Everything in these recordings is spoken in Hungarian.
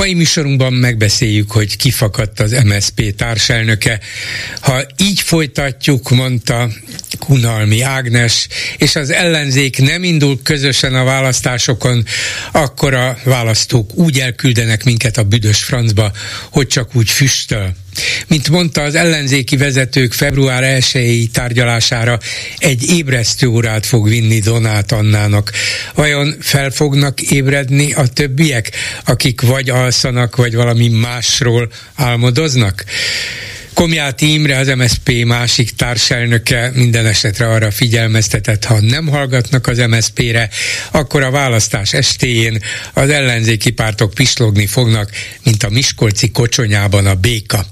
Mai műsorunkban megbeszéljük, hogy kifakadt az MSP társelnöke. Ha így folytatjuk, mondta Kunalmi Ágnes, és az ellenzék nem indul közösen a választásokon, akkor a választók úgy elküldenek minket a büdös francba, hogy csak úgy füstöl. Mint mondta, az ellenzéki vezetők február 1 tárgyalására egy ébresztő órát fog vinni Donát Annának. Vajon fel fognak ébredni a többiek, akik vagy alszanak, vagy valami másról álmodoznak? Komjáti Imre, az MSP másik társelnöke minden esetre arra figyelmeztetett, ha nem hallgatnak az MSP-re, akkor a választás estéjén az ellenzéki pártok pislogni fognak, mint a Miskolci kocsonyában a béka.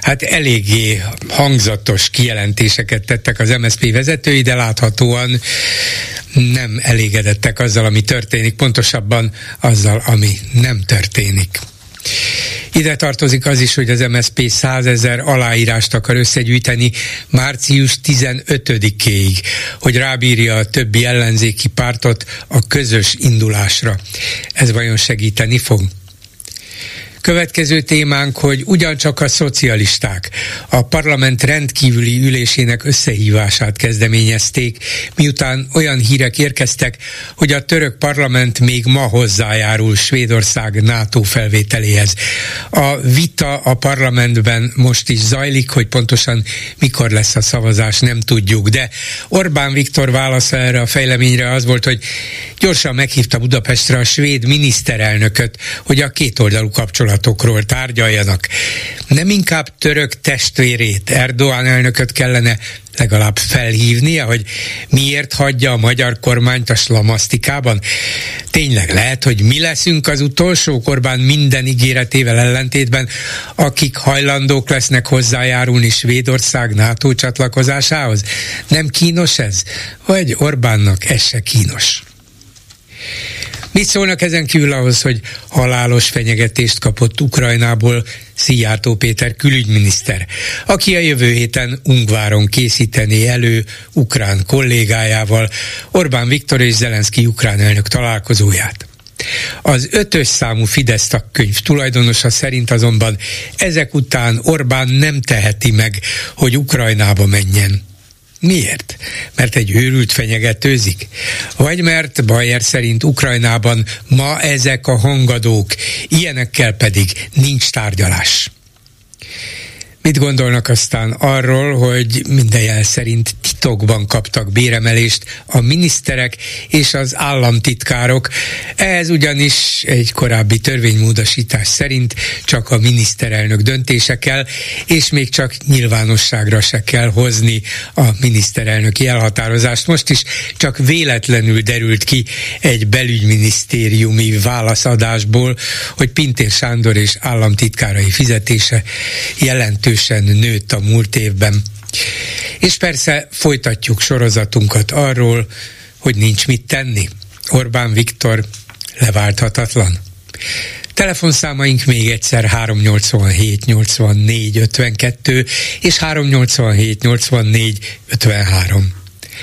Hát eléggé hangzatos kijelentéseket tettek az MSP vezetői, de láthatóan nem elégedettek azzal, ami történik, pontosabban azzal, ami nem történik. Ide tartozik az is, hogy az MSZP 100 ezer aláírást akar összegyűjteni március 15-éig, hogy rábírja a többi ellenzéki pártot a közös indulásra. Ez vajon segíteni fog? Következő témánk, hogy ugyancsak a szocialisták a parlament rendkívüli ülésének összehívását kezdeményezték, miután olyan hírek érkeztek, hogy a török parlament még ma hozzájárul Svédország NATO felvételéhez. A vita a parlamentben most is zajlik, hogy pontosan mikor lesz a szavazás, nem tudjuk, de Orbán Viktor válasza erre a fejleményre az volt, hogy gyorsan meghívta Budapestre a svéd miniszterelnököt, hogy a kétoldalú kapcsolat kapcsolatokról tárgyaljanak. Nem inkább török testvérét, Erdoğan elnököt kellene legalább felhívnia, hogy miért hagyja a magyar kormányt a slamasztikában? Tényleg lehet, hogy mi leszünk az utolsó Orbán minden ígéretével ellentétben, akik hajlandók lesznek hozzájárulni Svédország NATO csatlakozásához? Nem kínos ez? Vagy Orbánnak ez se kínos? Mit szólnak ezen kívül ahhoz, hogy halálos fenyegetést kapott Ukrajnából Szijjártó Péter külügyminiszter, aki a jövő héten Ungváron készíteni elő ukrán kollégájával Orbán Viktor és Zelenszky ukrán elnök találkozóját. Az ötös számú Fidesz könyv tulajdonosa szerint azonban ezek után Orbán nem teheti meg, hogy Ukrajnába menjen. Miért? Mert egy őrült fenyegetőzik? Vagy mert Bayer szerint Ukrajnában ma ezek a hangadók, ilyenekkel pedig nincs tárgyalás? Mit gondolnak aztán arról, hogy minden jel szerint titokban kaptak béremelést a miniszterek és az államtitkárok? Ehhez ugyanis egy korábbi törvénymódosítás szerint csak a miniszterelnök döntése kell, és még csak nyilvánosságra se kell hozni a miniszterelnöki elhatározást. Most is csak véletlenül derült ki egy belügyminisztériumi válaszadásból, hogy Pintér Sándor és államtitkárai fizetése jelentő jelentősen nőtt a múlt évben. És persze folytatjuk sorozatunkat arról, hogy nincs mit tenni. Orbán Viktor leválthatatlan. Telefonszámaink még egyszer 387 84 52 és 387 84 53.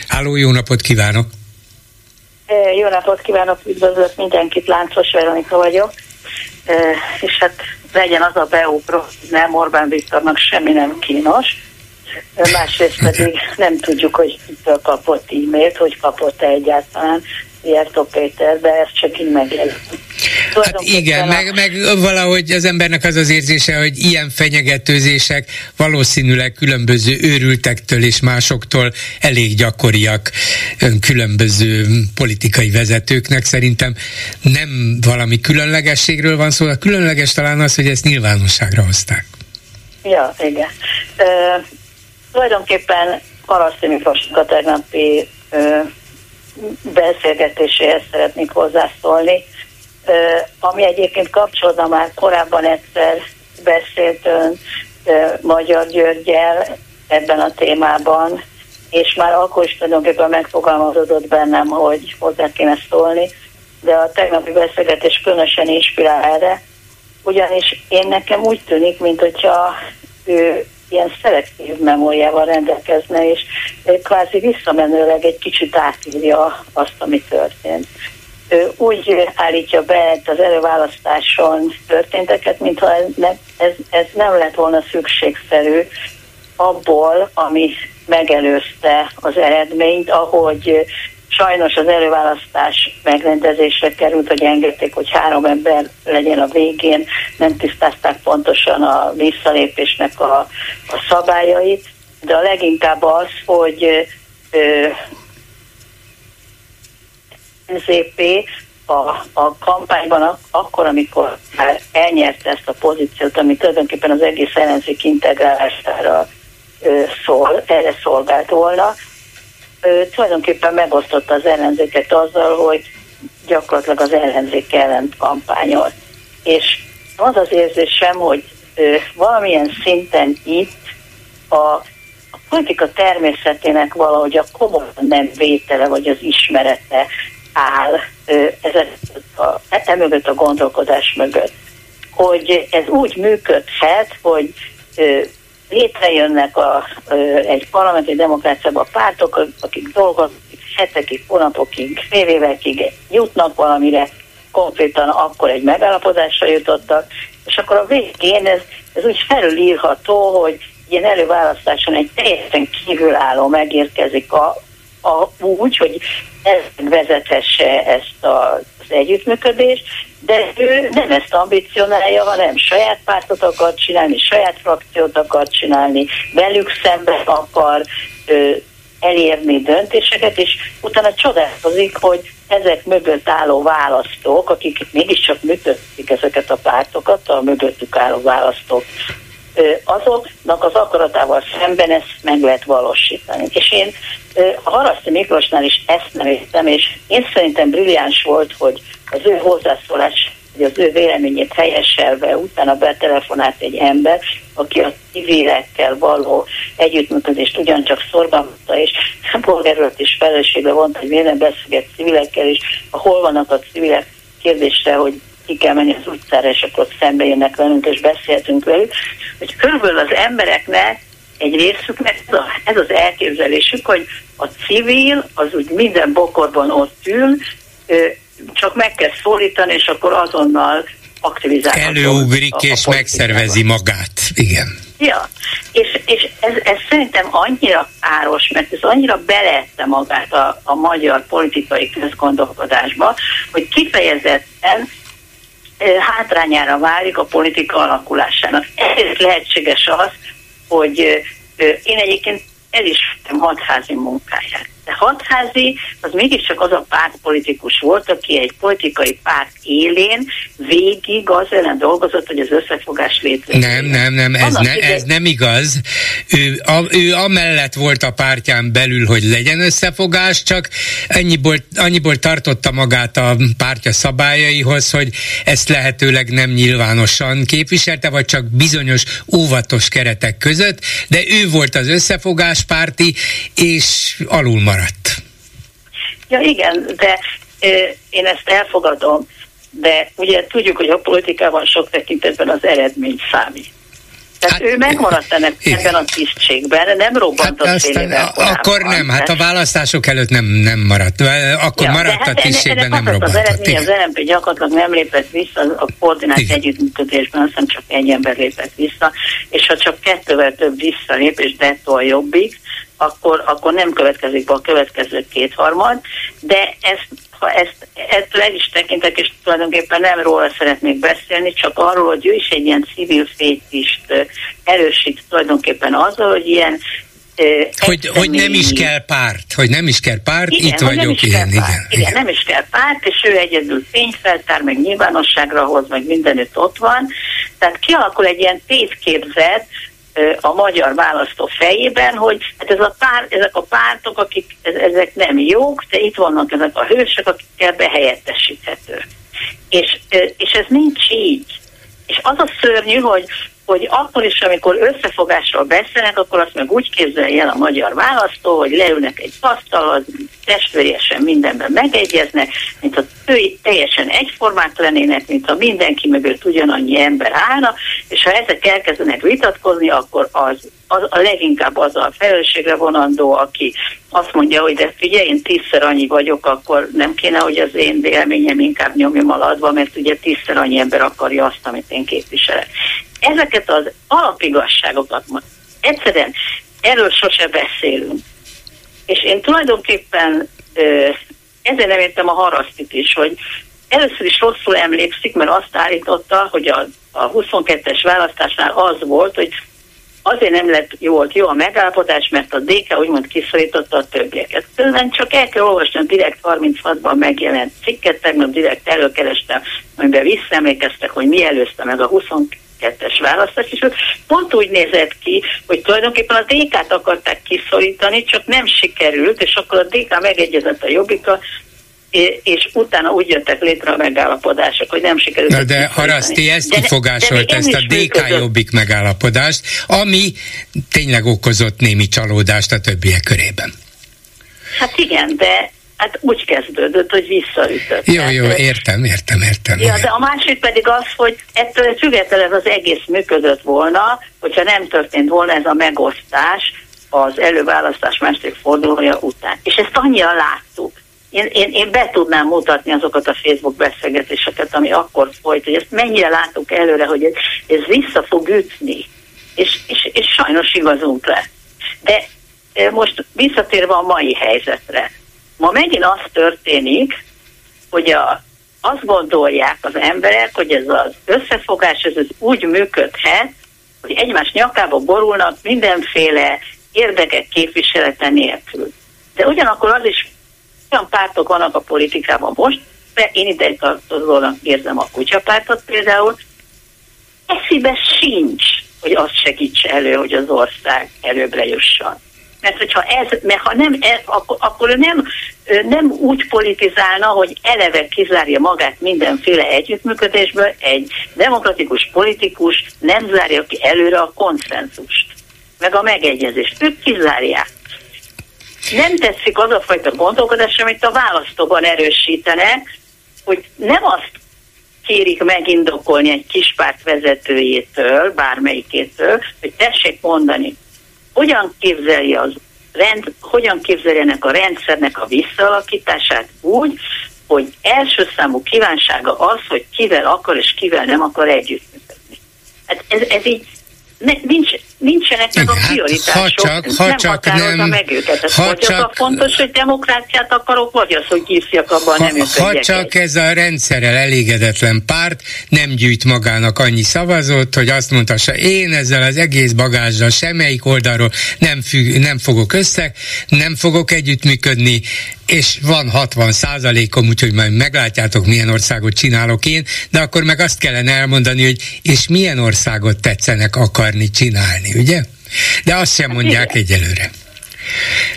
Háló, jó napot kívánok! Jó napot kívánok, üdvözlök mindenkit, Láncos Veronika vagyok, és hát legyen az a beugró, nem Orbán Viktornak semmi nem kínos, másrészt pedig nem tudjuk, hogy kitől kapott e-mailt, hogy kapott-e egyáltalán Iertó Péter, de ez csak így megjelent. Hát igen, a... meg, meg valahogy az embernek az az érzése, hogy ilyen fenyegetőzések valószínűleg különböző őrültektől és másoktól elég gyakoriak különböző politikai vezetőknek. Szerintem nem valami különlegességről van szó, a különleges talán az, hogy ezt nyilvánosságra hozták. Ja, igen. Uh, tulajdonképpen Paraszti Miklósnak a tegnapi beszélgetéséhez szeretnék hozzászólni, ami egyébként kapcsolódna már korábban egyszer beszélt ön Magyar Györgyel ebben a témában, és már akkor is tulajdonképpen megfogalmazódott bennem, hogy hozzá kéne szólni, de a tegnapi beszélgetés különösen inspirál erre, ugyanis én nekem úgy tűnik, mint hogyha ő ilyen szelektív memóriával rendelkezne, és kvázi visszamenőleg egy kicsit átírja azt, ami történt. Ő úgy állítja be az előválasztáson történteket, mintha ez, ez, ez nem lett volna szükségszerű abból, ami megelőzte az eredményt, ahogy sajnos az előválasztás megrendezésre került, hogy engedték, hogy három ember legyen a végén, nem tisztázták pontosan a visszalépésnek a, a szabályait, de a leginkább az, hogy ö, NZP a, a kampányban akkor, amikor már elnyerte ezt a pozíciót, ami tulajdonképpen az egész ellenzék integrálására ö, szól, erre szolgált volna, ö, tulajdonképpen megosztotta az ellenzéket azzal, hogy gyakorlatilag az ellenzék ellen kampányolt. És az az érzésem, hogy ö, valamilyen szinten itt a, a politika természetének valahogy a komoly nem vétele, vagy az ismerete áll ö, ezek a, e mögött a gondolkodás mögött. Hogy ez úgy működhet, hogy ö, létrejönnek a, egy parlamenti demokráciában pártok, akik dolgoznak hetekig, hónapokig, fél évekig jutnak valamire, konkrétan akkor egy megállapodásra jutottak, és akkor a végén ez, ez úgy felülírható, hogy ilyen előválasztáson egy teljesen kívülálló megérkezik a, a, úgy, hogy ez vezethesse ezt a, az együttműködést, de ő nem ezt ambicionálja, hanem saját pártot akar csinálni, saját frakciót akar csinálni, velük szemben akar ö, elérni döntéseket, és utána csodálkozik, hogy ezek mögött álló választók, akik mégiscsak működtik ezeket a pártokat, a mögöttük álló választók, azoknak az akaratával szemben ezt meg lehet valósítani. És én a Haraszti Miklósnál is ezt nem értem, és én szerintem brilliáns volt, hogy az ő hozzászólás, hogy az ő véleményét helyeselve utána betelefonált egy ember, aki a civilekkel való együttműködést ugyancsak szorgalmazta, és polgárőrt is felelősségbe vont, hogy miért nem beszélget civilekkel, és hol vannak a civilek kérdésre, hogy ki kell menni az utcára, és akkor szembe jönnek velünk, és beszéltünk velük, hogy körülbelül az embereknek egy részüknek ez az elképzelésük, hogy a civil az úgy minden bokorban ott ül, csak meg kell szólítani, és akkor azonnal aktivizálható. Előugrik a, és a megszervezi magát. Igen. Ja, és, és ez, ez szerintem annyira áros, mert ez annyira beleette magát a, a magyar politikai közgondolkodásba, hogy kifejezetten hátrányára válik a politika alakulásának. Ezért lehetséges az, hogy én egyébként elismertem hatházi munkáját. De hatházi az mégiscsak az a pártpolitikus volt, aki egy politikai párt élén végig az ellen dolgozott, hogy az összefogás létrejön. Nem, nem, nem, ez, ne, ez nem igaz. Ő, a, ő amellett volt a pártján belül, hogy legyen összefogás, csak annyiból, annyiból tartotta magát a pártja szabályaihoz, hogy ezt lehetőleg nem nyilvánosan képviselte, vagy csak bizonyos óvatos keretek között, de ő volt az összefogás párti, és alul maradt. Ja igen, de én ezt elfogadom, de ugye tudjuk, hogy a politikában sok tekintetben az eredmény számít. Tehát hát, ő megmaradt ennek, ebben a tisztségben, nem robbantott hát fél évvel Akkor nem, hát a választások előtt nem, nem maradt. Akkor ja, maradt hát a tisztségben, nem robbantott. Az eredmény, az LNP gyakorlatilag nem lépett vissza a koordinált Igen. együttműködésben, azt hiszem csak egy ember lépett vissza, és ha csak kettővel több visszalép, és dettól jobbik, akkor, akkor nem következik be a következő kétharmad, de ezt, ha ezt, ezt el is tekintek, és tulajdonképpen nem róla szeretnék beszélni, csak arról, hogy ő is egy ilyen civil fétist erősít tulajdonképpen azzal, hogy ilyen hogy, hogy nem is kell párt, hogy nem is kell párt, igen, itt vagyok, igen, igen, igen, igen. nem is kell párt, és ő egyedül fényfeltár, meg nyilvánosságra hoz, meg mindenütt ott van. Tehát kialakul egy ilyen tétképzet, a magyar választó fejében, hogy hát ez a pár, ezek a pártok, akik ezek nem jók, de itt vannak ezek a hősök, akikkel behelyettesíthető. És, és ez nincs így. És az a szörnyű, hogy, hogy akkor is, amikor összefogásról beszélnek, akkor azt meg úgy képzelje el a magyar választó, hogy leülnek egy asztalhoz, testvérjesen mindenben megegyeznek, mint a teljesen egyformák lennének, mint ha mindenki mögött ugyanannyi ember állna, és ha ezek elkezdenek vitatkozni, akkor az, az a leginkább az a felelősségre vonandó, aki azt mondja, hogy de figyelj, én tízszer annyi vagyok, akkor nem kéne, hogy az én véleményem inkább nyomjam aladva, mert ugye tízszer annyi ember akarja azt, amit én képviselek. Ezeket az alapigasságokat egyszerűen erről sose beszélünk. És én tulajdonképpen ezzel nem értem a harasztit is, hogy először is rosszul emlékszik, mert azt állította, hogy a, a 22-es választásnál az volt, hogy azért nem lett jó, volt jó a megállapodás, mert a DK úgymond kiszorította a többieket. Közben csak el kell olvasni a Direkt 36-ban megjelent cikket, tegnap direkt előkerestem, amiben visszaemlékeztek, hogy mi előzte meg a 22-es választás, és pont úgy nézett ki, hogy tulajdonképpen a DK-t akarták kiszorítani, csak nem sikerült, és akkor a DK megegyezett a jobbika, és utána úgy jöttek létre a megállapodások, hogy nem sikerült. Na de Haraszti ezt kifogásolt, ezt a DK működött. jobbik megállapodást, ami tényleg okozott némi csalódást a többiek körében. Hát igen, de hát úgy kezdődött, hogy visszaütött. Jó, jó, értem, értem, értem. Ja, de a másik pedig az, hogy ettől függetlenül az egész működött volna, hogyha nem történt volna ez a megosztás az előválasztás második fordulója után. És ezt annyira láttuk én, én, én be tudnám mutatni azokat a Facebook beszélgetéseket, ami akkor folyt, hogy ezt mennyire látunk előre, hogy ez, ez vissza fog ütni. És, és, és sajnos igazunk le. De most visszatérve a mai helyzetre. Ma megint az történik, hogy a, azt gondolják az emberek, hogy ez az összefogás ez, ez úgy működhet, hogy egymás nyakába borulnak mindenféle érdekek képviselete nélkül. De ugyanakkor az is olyan pártok vannak a politikában most, de én ide tartozónak érzem a kutyapártot például, eszibe sincs, hogy azt segítse elő, hogy az ország előbbre jusson. Mert hogyha ez, mert ha nem akkor, akkor nem, nem úgy politizálna, hogy eleve kizárja magát mindenféle együttműködésből, egy demokratikus politikus nem zárja ki előre a konszenzust, meg a megegyezést. Ők kizárják nem tetszik az a fajta gondolkodás, amit a választóban erősítene, hogy nem azt kérik megindokolni egy kispárt vezetőjétől, bármelyikétől, hogy tessék mondani, hogyan képzelje az rend, hogyan képzeljenek a rendszernek a visszaalakítását úgy, hogy első számú kívánsága az, hogy kivel akar és kivel nem akar együttműködni. Hát ez, ez így ne, nincs, nincsenek meg a hát, prioritások, ha csak, ha nem csak nem, meg őket. Ha csak, a fontos, hogy demokráciát akarok, vagy az, hogy kiszjak abban ha, nem Ha csak ez a rendszerrel elégedetlen párt nem gyűjt magának annyi szavazót, hogy azt mondhassa, én ezzel az egész bagázsal semmelyik oldalról nem, függ, nem fogok össze, nem fogok együttműködni, és van 60 százalékom, úgyhogy majd meglátjátok, milyen országot csinálok én, de akkor meg azt kellene elmondani, hogy és milyen országot tetszenek akarni csinálni, ugye? De azt sem mondják igen. egyelőre.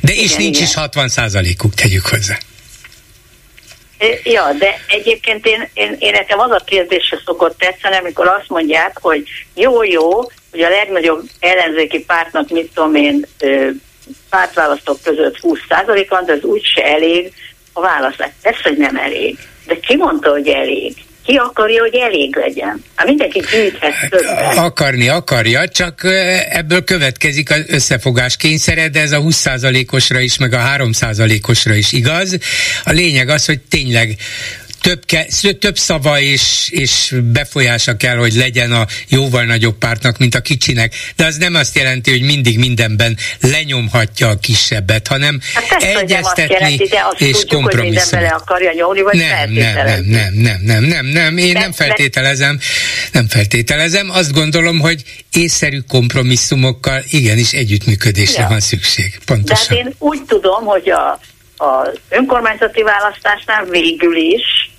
De és igen, nincs igen. is 60 százalékuk, tegyük hozzá. Ja, de egyébként én, én, én nekem az a kérdésre szokott tetszeni, amikor azt mondják, hogy jó-jó, hogy a legnagyobb ellenzéki pártnak, mit tudom én, pártválasztók között 20% van, de ez úgyse elég a választás. Persze, hogy nem elég. De ki mondta, hogy elég? Ki akarja, hogy elég legyen? Hát mindenki gyűjthet többet. Akarni akarja, csak ebből következik az összefogás kényszere, de ez a 20%-osra is, meg a 3%-osra is igaz. A lényeg az, hogy tényleg több, ke, több szava és, és befolyása kell, hogy legyen a jóval nagyobb pártnak, mint a kicsinek. De az nem azt jelenti, hogy mindig mindenben lenyomhatja a kisebbet, hanem hát egyeztetni jelenti, és kompromisszum. akarja nyomni, vagy nem, nem, nem, nem, nem, nem, nem, nem, én de, nem feltételezem, nem feltételezem. Azt gondolom, hogy észszerű kompromisszumokkal igenis együttműködésre ja. van szükség. Pontosan. De hát én úgy tudom, hogy a az önkormányzati választásnál végül is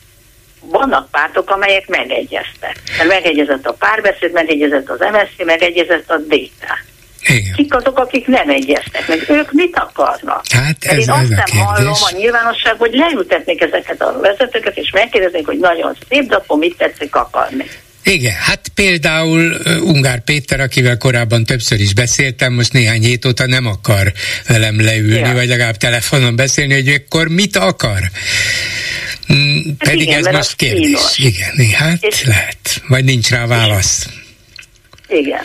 vannak pártok, amelyek megegyeztek. Mert megegyezett a párbeszéd, megegyezett az MSZP, megegyezett a DK. Igen. Kik azok, akik nem egyeztek meg? Ők mit akarnak? Hát ez, Én azt nem hallom a nyilvánosság, hogy leültetnék ezeket a vezetőket, és megkérdeznék, hogy nagyon szép, de akkor mit tetszik akarni? Igen, hát például Ungár Péter, akivel korábban többször is beszéltem, most néhány hét óta nem akar velem leülni, ja. vagy legalább telefonon beszélni, hogy akkor mit akar. Mm, hát pedig igen, ez most kérdés. Kínos. Igen, hát és lehet. Vagy nincs rá válasz. Igen.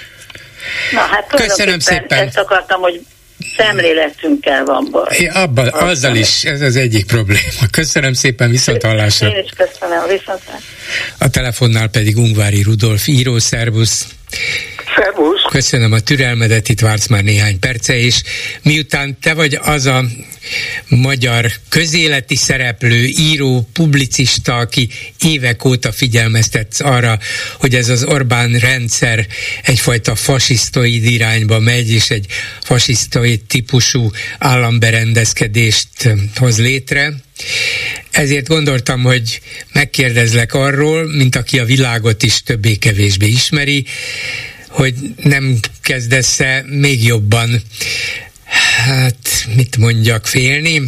Na hát Köszönöm szépen. Ezt akartam, hogy szemléletünkkel van baj. É, abban, azzal is, ez az egyik probléma. Köszönöm szépen, viszont hallásra. Én is köszönöm, viszont A telefonnál pedig Ungvári Rudolf író, szervusz. Szervusz! Köszönöm a türelmedet, itt vársz már néhány perce, és miután te vagy az a magyar közéleti szereplő, író, publicista, aki évek óta figyelmeztetsz arra, hogy ez az Orbán rendszer egyfajta fasisztoid irányba megy, és egy fasisztoid típusú államberendezkedést hoz létre. Ezért gondoltam, hogy megkérdezlek arról, mint aki a világot is többé-kevésbé ismeri, hogy nem kezdesz-e még jobban hát mit mondjak, félni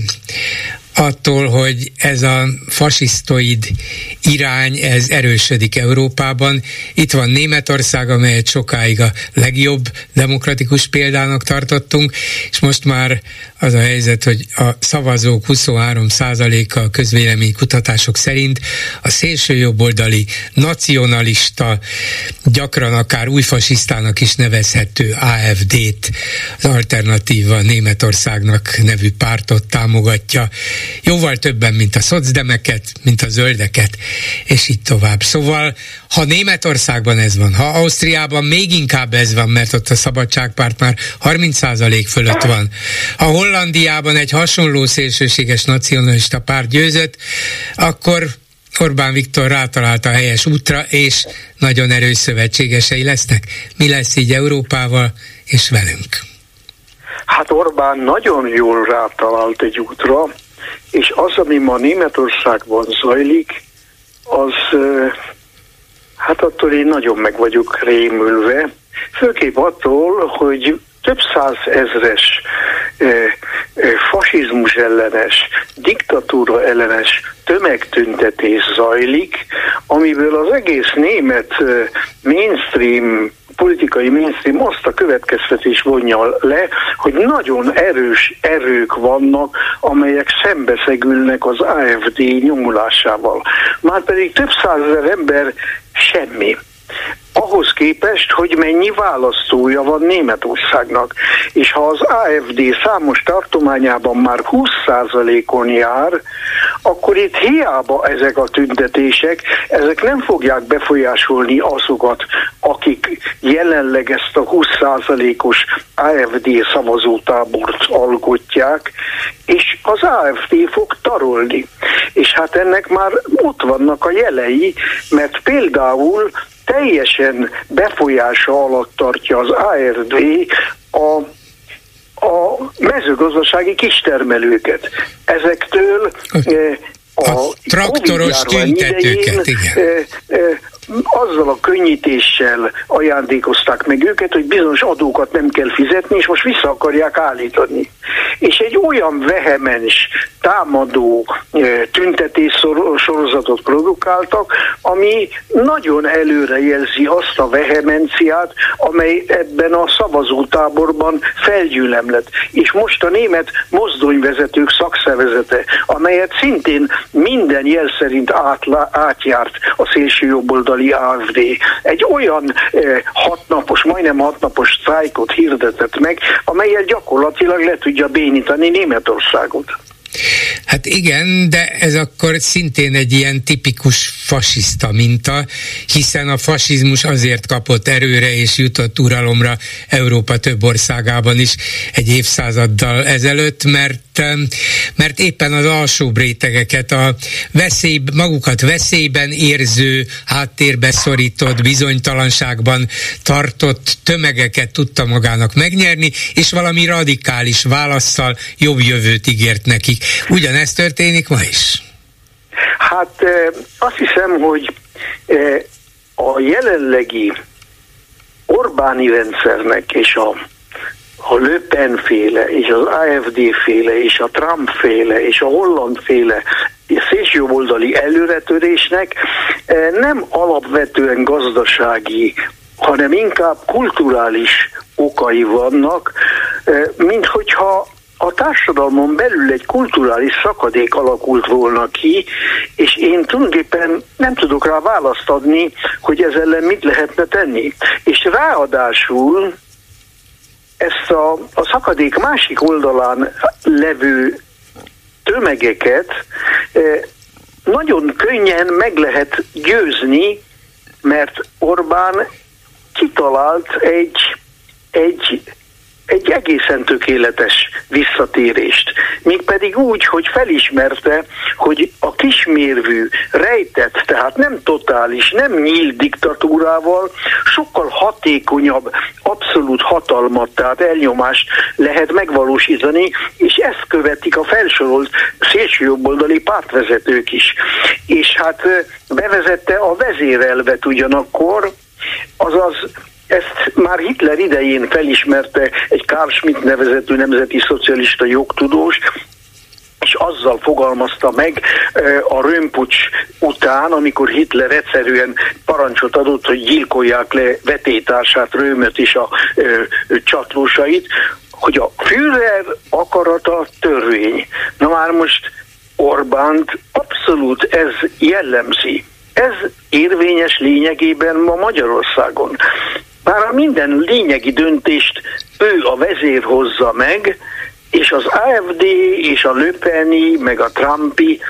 attól, hogy ez a fasisztoid irány, ez erősödik Európában. Itt van Németország, amelyet sokáig a legjobb demokratikus példának tartottunk, és most már az a helyzet, hogy a szavazók 23%-a a közvélemény kutatások szerint a szélső jobboldali nacionalista, gyakran akár újfasisztának is nevezhető AFD-t, az alternatíva Németországnak nevű pártot támogatja. Jóval többen, mint a szocdemeket, mint a zöldeket, és így tovább. Szóval, ha Németországban ez van, ha Ausztriában még inkább ez van, mert ott a szabadságpárt már 30% fölött van, ha Hollandiában egy hasonló szélsőséges nacionalista párt győzött, akkor Orbán Viktor rátalálta a helyes útra, és nagyon erős szövetségesei lesznek. Mi lesz így Európával és velünk? Hát Orbán nagyon jól rátalált egy útra, és az, ami ma Németországban zajlik, az hát attól én nagyon meg vagyok rémülve, főképp attól, hogy több száz ezres fasizmus ellenes, diktatúra ellenes tömegtüntetés zajlik, amiből az egész német mainstream politikai mainstream azt a következtetés vonja le, hogy nagyon erős erők vannak, amelyek szembeszegülnek az AFD nyomulásával. Márpedig több százezer ember semmi ahhoz képest, hogy mennyi választója van Németországnak. És ha az AFD számos tartományában már 20%-on jár, akkor itt hiába ezek a tüntetések, ezek nem fogják befolyásolni azokat, akik jelenleg ezt a 20%-os AFD szavazótábort alkotják, és az AFD fog tarolni. És hát ennek már ott vannak a jelei, mert például teljesen befolyása alatt tartja az ARD a a mezőgazdasági kistermelőket. Ezektől eh, a, a traktoros tüntetőket, igen. Eh, eh, azzal a könnyítéssel ajándékozták meg őket, hogy bizonyos adókat nem kell fizetni, és most vissza akarják állítani. És egy olyan vehemens, támadó tüntetés sorozatot produkáltak, ami nagyon előrejelzi azt a vehemenciát, amely ebben a szavazótáborban felgyűlemlet. És most a német mozdonyvezetők szakszervezete, amelyet szintén minden jel szerint átla, átjárt a szélső AFD egy olyan eh, hatnapos, majdnem hatnapos sztrájkot hirdetett meg, amelyet gyakorlatilag le tudja bénítani Németországot. Hát igen, de ez akkor szintén egy ilyen tipikus fasiszta minta, hiszen a fasizmus azért kapott erőre és jutott uralomra Európa több országában is egy évszázaddal ezelőtt, mert mert éppen az alsó rétegeket, a veszély, magukat veszélyben érző, háttérbe szorított, bizonytalanságban tartott tömegeket tudta magának megnyerni, és valami radikális válaszsal jobb jövőt ígért nekik. Ugyanezt történik ma is? Hát azt hiszem, hogy a jelenlegi Orbáni rendszernek és a a Le Pen féle, és az AFD féle, és a Trump féle, és a Holland féle szélsőjobboldali előretörésnek nem alapvetően gazdasági, hanem inkább kulturális okai vannak, mint hogyha a társadalmon belül egy kulturális szakadék alakult volna ki, és én tulajdonképpen nem tudok rá választ adni, hogy ez ellen mit lehetne tenni. És ráadásul ezt a, a szakadék másik oldalán levő tömegeket eh, nagyon könnyen meg lehet győzni, mert Orbán kitalált egy, egy egy egészen tökéletes visszatérést. Mégpedig úgy, hogy felismerte, hogy a kismérvű, rejtett, tehát nem totális, nem nyílt diktatúrával sokkal hatékonyabb, abszolút hatalmat, tehát elnyomást lehet megvalósítani, és ezt követik a felsorolt szélsőjobboldali pártvezetők is. És hát bevezette a vezérelvet ugyanakkor, azaz ezt már Hitler idején felismerte egy Karl Schmidt nevezetű nemzeti szocialista jogtudós, és azzal fogalmazta meg a Römpucs után, amikor Hitler egyszerűen parancsot adott, hogy gyilkolják le vetétársát, Römöt és a csatlósait, hogy a Führer akarata törvény. Na már most Orbánt abszolút ez jellemzi. Ez érvényes lényegében ma Magyarországon. Már a minden lényegi döntést ő a vezér hozza meg, és az AFD és a Löpeni, meg a Trumpi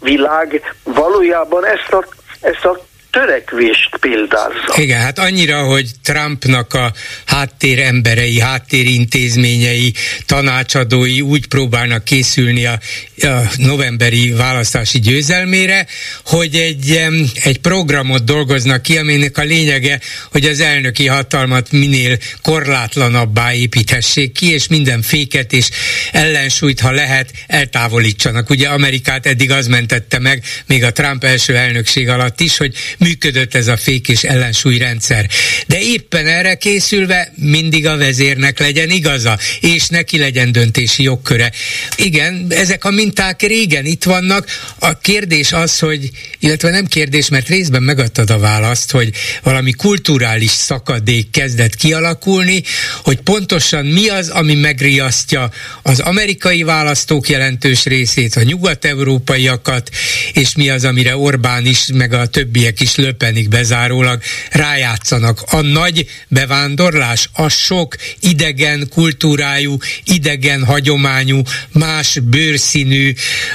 világ valójában ezt a, ezt a törekvést példázza. Igen, hát annyira, hogy Trumpnak a háttér emberei, háttérintézményei, tanácsadói úgy próbálnak készülni a, a novemberi választási győzelmére, hogy egy, egy programot dolgoznak ki, aminek a lényege, hogy az elnöki hatalmat minél korlátlanabbá építhessék ki, és minden féket és ellensúlyt, ha lehet, eltávolítsanak. Ugye Amerikát eddig az mentette meg, még a Trump első elnökség alatt is, hogy működött ez a fék és ellensúlyrendszer. De éppen erre készülve mindig a vezérnek legyen igaza, és neki legyen döntési jogköre. Igen, ezek a minták régen itt vannak. A kérdés az, hogy, illetve nem kérdés, mert részben megadtad a választ, hogy valami kulturális szakadék kezdett kialakulni, hogy pontosan mi az, ami megriasztja az amerikai választók jelentős részét, a nyugat-európaiakat, és mi az, amire Orbán is, meg a többiek is löpenik bezárólag, rájátszanak. A nagy bevándorlás, a sok idegen kultúrájú, idegen hagyományú, más bőrszínű,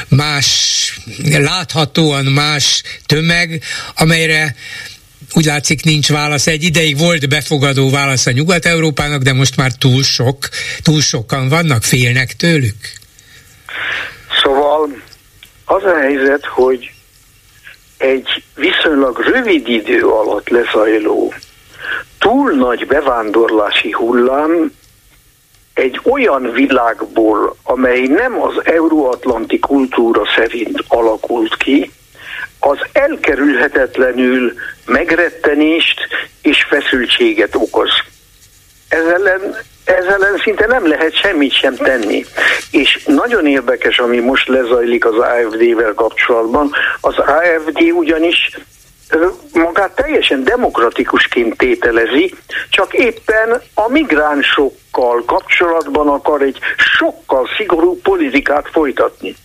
más láthatóan más tömeg, amelyre úgy látszik nincs válasz. Egy ideig volt befogadó válasz a Nyugat-Európának, de most már túl sok, túl sokan vannak, félnek tőlük. Szóval az a helyzet, hogy egy viszonylag rövid idő alatt lezajló túl nagy bevándorlási hullám egy olyan világból, amely nem az euróatlanti kultúra szerint alakult ki, az elkerülhetetlenül megrettenést és feszültséget okoz. Ezzel ellen ezzel ellen szinte nem lehet semmit sem tenni. És nagyon érdekes, ami most lezajlik az AFD-vel kapcsolatban. Az AFD ugyanis magát teljesen demokratikusként tételezi, csak éppen a migránsokkal kapcsolatban akar egy sokkal szigorú politikát folytatni.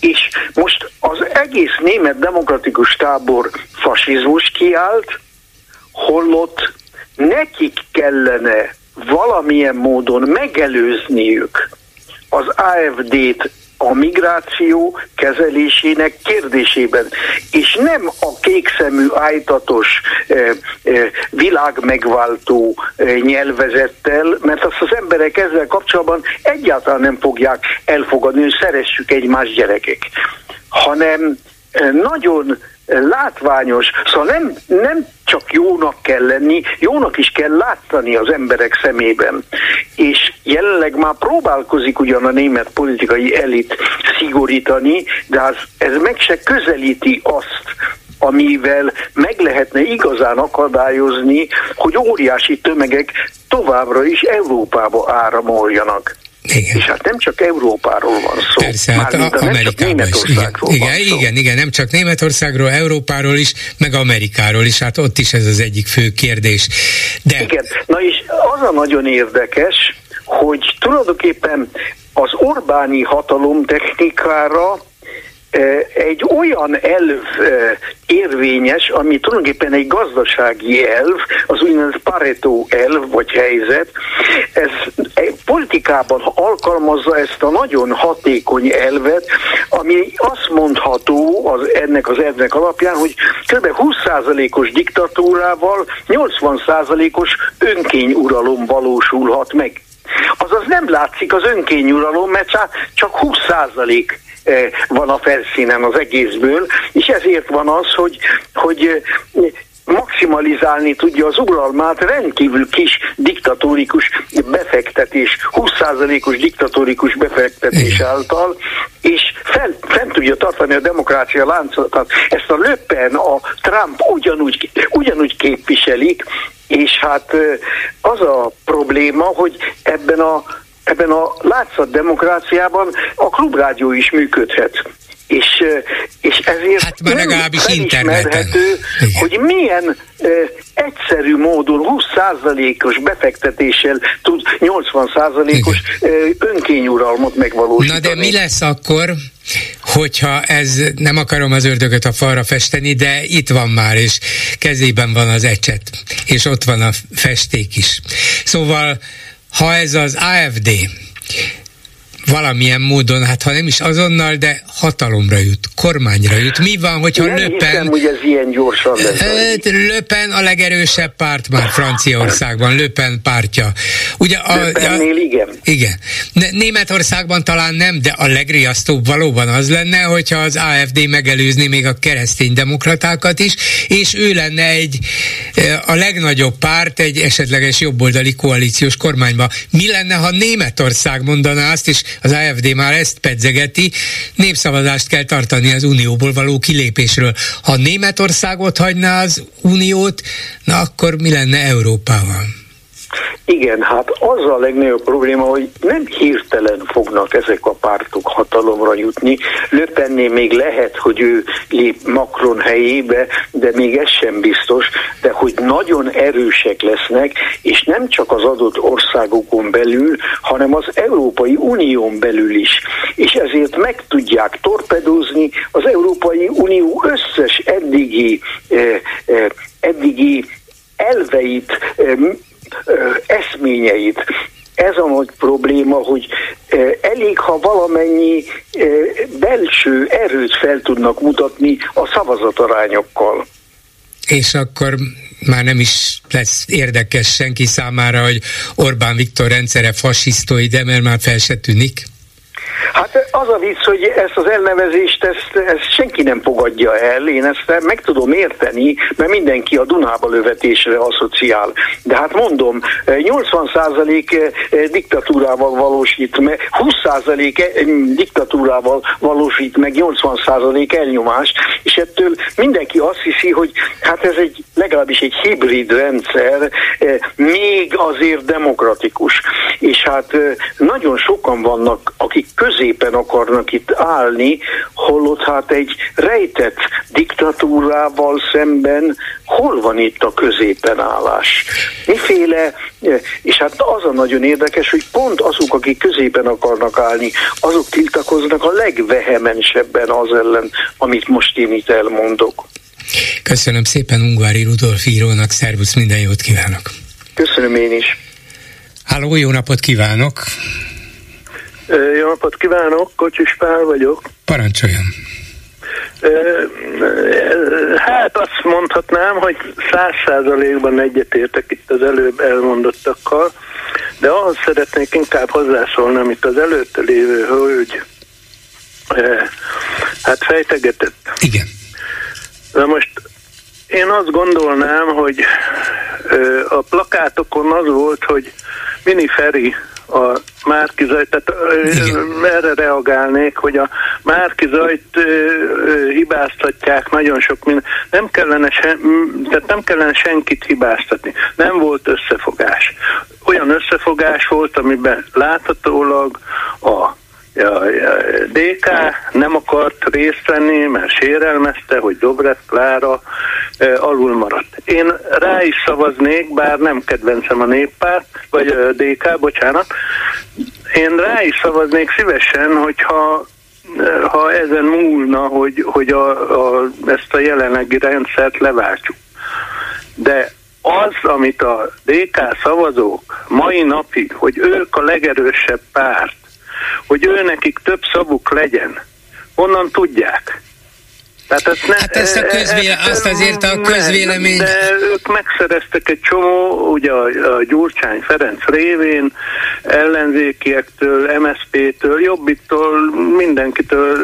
És most az egész német demokratikus tábor fasizmus kiállt, holott nekik kellene valamilyen módon megelőzniük az AFD-t a migráció kezelésének kérdésében, és nem a kékszemű ájtatos eh, eh, világmegváltó eh, nyelvezettel, mert azt az emberek ezzel kapcsolatban egyáltalán nem fogják elfogadni, hogy szeressük egymás gyerekek, hanem nagyon látványos, szóval nem, nem csak jónak kell lenni, jónak is kell látszani az emberek szemében. És jelenleg már próbálkozik ugyan a német politikai elit szigorítani, de az, ez meg se közelíti azt, amivel meg lehetne igazán akadályozni, hogy óriási tömegek továbbra is Európába áramoljanak. Igen. És hát nem csak Európáról van szó. Persze, hát a, Amerikában is. Igen, igen, igen, igen, nem csak Németországról, Európáról is, meg Amerikáról is, hát ott is ez az egyik fő kérdés. De... Igen, na és az a nagyon érdekes, hogy tulajdonképpen az Orbáni hatalom technikára egy olyan elv érvényes, ami tulajdonképpen egy gazdasági elv, az úgynevezett Pareto elv vagy helyzet. Ez politikában alkalmazza ezt a nagyon hatékony elvet, ami azt mondható az, ennek az elvnek alapján, hogy kb. 20%-os diktatúrával 80%-os önkényuralom valósulhat meg. Azaz nem látszik az önkényuralom, mert csak 20 Eh, van a felszínen az egészből, és ezért van az, hogy, hogy eh, maximalizálni tudja az uralmát rendkívül kis diktatórikus befektetés, 20%-os diktatórikus befektetés által, és fel, fent tudja tartani a demokrácia láncolatát. Ezt a Löppen, a Trump ugyanúgy, ugyanúgy képviselik, és hát eh, az a probléma, hogy ebben a ebben a látszat demokráciában a klubrádió is működhet. És, és ezért hát már legalábbis felismerhető, hogy milyen e, egyszerű módon 20%-os befektetéssel tud 80%-os e, önkényuralmat megvalósítani. Na de mi lesz akkor, hogyha ez, nem akarom az ördögöt a falra festeni, de itt van már, és kezében van az ecset, és ott van a festék is. Szóval ha ez az AFD valamilyen módon, hát ha nem is azonnal, de hatalomra jut, kormányra jut. Mi van, hogyha nem Löpen... Hiszem, hogy ez ilyen gyorsan Löpen a legerősebb párt már Franciaországban, Löpen pártja. Ugye a, Löpennél igen. Igen. Németországban talán nem, de a legriasztóbb valóban az lenne, hogyha az AFD megelőzni még a keresztény demokratákat is, és ő lenne egy a legnagyobb párt egy esetleges jobboldali koalíciós kormányba. Mi lenne, ha Németország mondaná azt, és az AFD már ezt pedzegeti, népszavazást kell tartani az unióból való kilépésről. Ha Németországot hagyná az uniót, na akkor mi lenne Európával? Igen, hát az a legnagyobb probléma, hogy nem hirtelen fognak ezek a pártok hatalomra jutni. Löpenné még lehet, hogy ő lép Macron helyébe, de még ez sem biztos, de hogy nagyon erősek lesznek, és nem csak az adott országokon belül, hanem az Európai Unión belül is. És ezért meg tudják torpedozni az Európai Unió összes eddigi, eh, eh, eddigi elveit, eh, eszményeit. Ez a nagy probléma, hogy elég, ha valamennyi belső erőt fel tudnak mutatni a szavazatarányokkal. És akkor már nem is lesz érdekes senki számára, hogy Orbán Viktor rendszere fasisztoide, mert már fel se tűnik? Hát az a vicc, hogy ezt az elnevezést ezt, ezt senki nem fogadja el, én ezt meg tudom érteni, mert mindenki a Dunába lövetésre asszociál. De hát mondom, 80% diktatúrával valósít meg, 20% diktatúrával valósít meg 80% elnyomást, és ettől mindenki azt hiszi, hogy hát ez egy legalábbis egy hibrid rendszer, még azért demokratikus. És hát nagyon sokan vannak, akik középen akarnak itt állni, holott hát egy rejtett diktatúrával szemben hol van itt a középen állás? Miféle, és hát az a nagyon érdekes, hogy pont azok, akik középen akarnak állni, azok tiltakoznak a legvehemensebben az ellen, amit most én itt elmondok. Köszönöm szépen Ungvári Rudolf írónak, szervusz, minden jót kívánok! Köszönöm én is! Háló, jó napot kívánok! Jó napot kívánok, Kocsis Pál vagyok. Parancsoljon. Hát azt mondhatnám, hogy száz százalékban egyetértek itt az előbb elmondottakkal, de ahhoz szeretnék inkább hozzászólni, amit az előtte lévő hölgy hát fejtegetett. Igen. De most én azt gondolnám, hogy a plakátokon az volt, hogy Mini Feri a Márkizaj, tehát Igen. erre reagálnék, hogy a Márkizajt hibáztatják nagyon sok minden. Nem kellene, se, tehát nem kellene senkit hibáztatni. Nem volt összefogás. Olyan összefogás volt, amiben láthatólag a a DK nem akart részt venni, mert sérelmezte, hogy Dobrev Klára alul maradt. Én rá is szavaznék, bár nem kedvencem a néppárt, vagy a DK, bocsánat. Én rá is szavaznék szívesen, hogyha ha ezen múlna, hogy, hogy a, a, ezt a jelenlegi rendszert leváltjuk. De az, amit a DK szavazók mai napig, hogy ők a legerősebb párt, hogy ő nekik több szavuk legyen. Honnan tudják? Tehát ezt ne, hát ezt a közvéle, ezt azt azért a közvélemény... De ők megszereztek egy csomó, ugye a, a Gyurcsány Ferenc révén, ellenzékiektől, MSZP-től, Jobbiktól, mindenkitől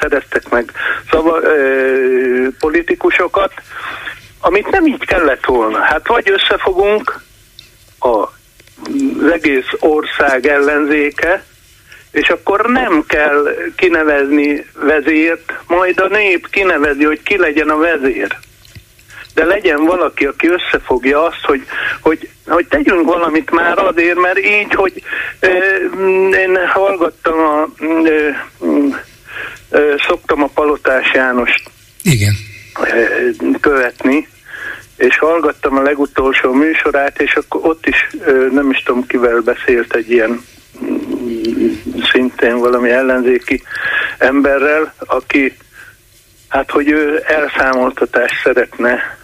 szereztek meg szava, ö, politikusokat, amit nem így kellett volna. Hát vagy összefogunk a, az egész ország ellenzéke, és akkor nem kell kinevezni vezért, majd a nép kinevezi, hogy ki legyen a vezér. De legyen valaki, aki összefogja azt, hogy, hogy, hogy tegyünk valamit már azért, mert így, hogy ö, én hallgattam a ö, ö, szoktam a Palotás Jánost Igen. követni, és hallgattam a legutolsó műsorát, és akkor ott is nem is tudom kivel beszélt egy ilyen szintén valami ellenzéki emberrel, aki hát, hogy ő elszámoltatást szeretne,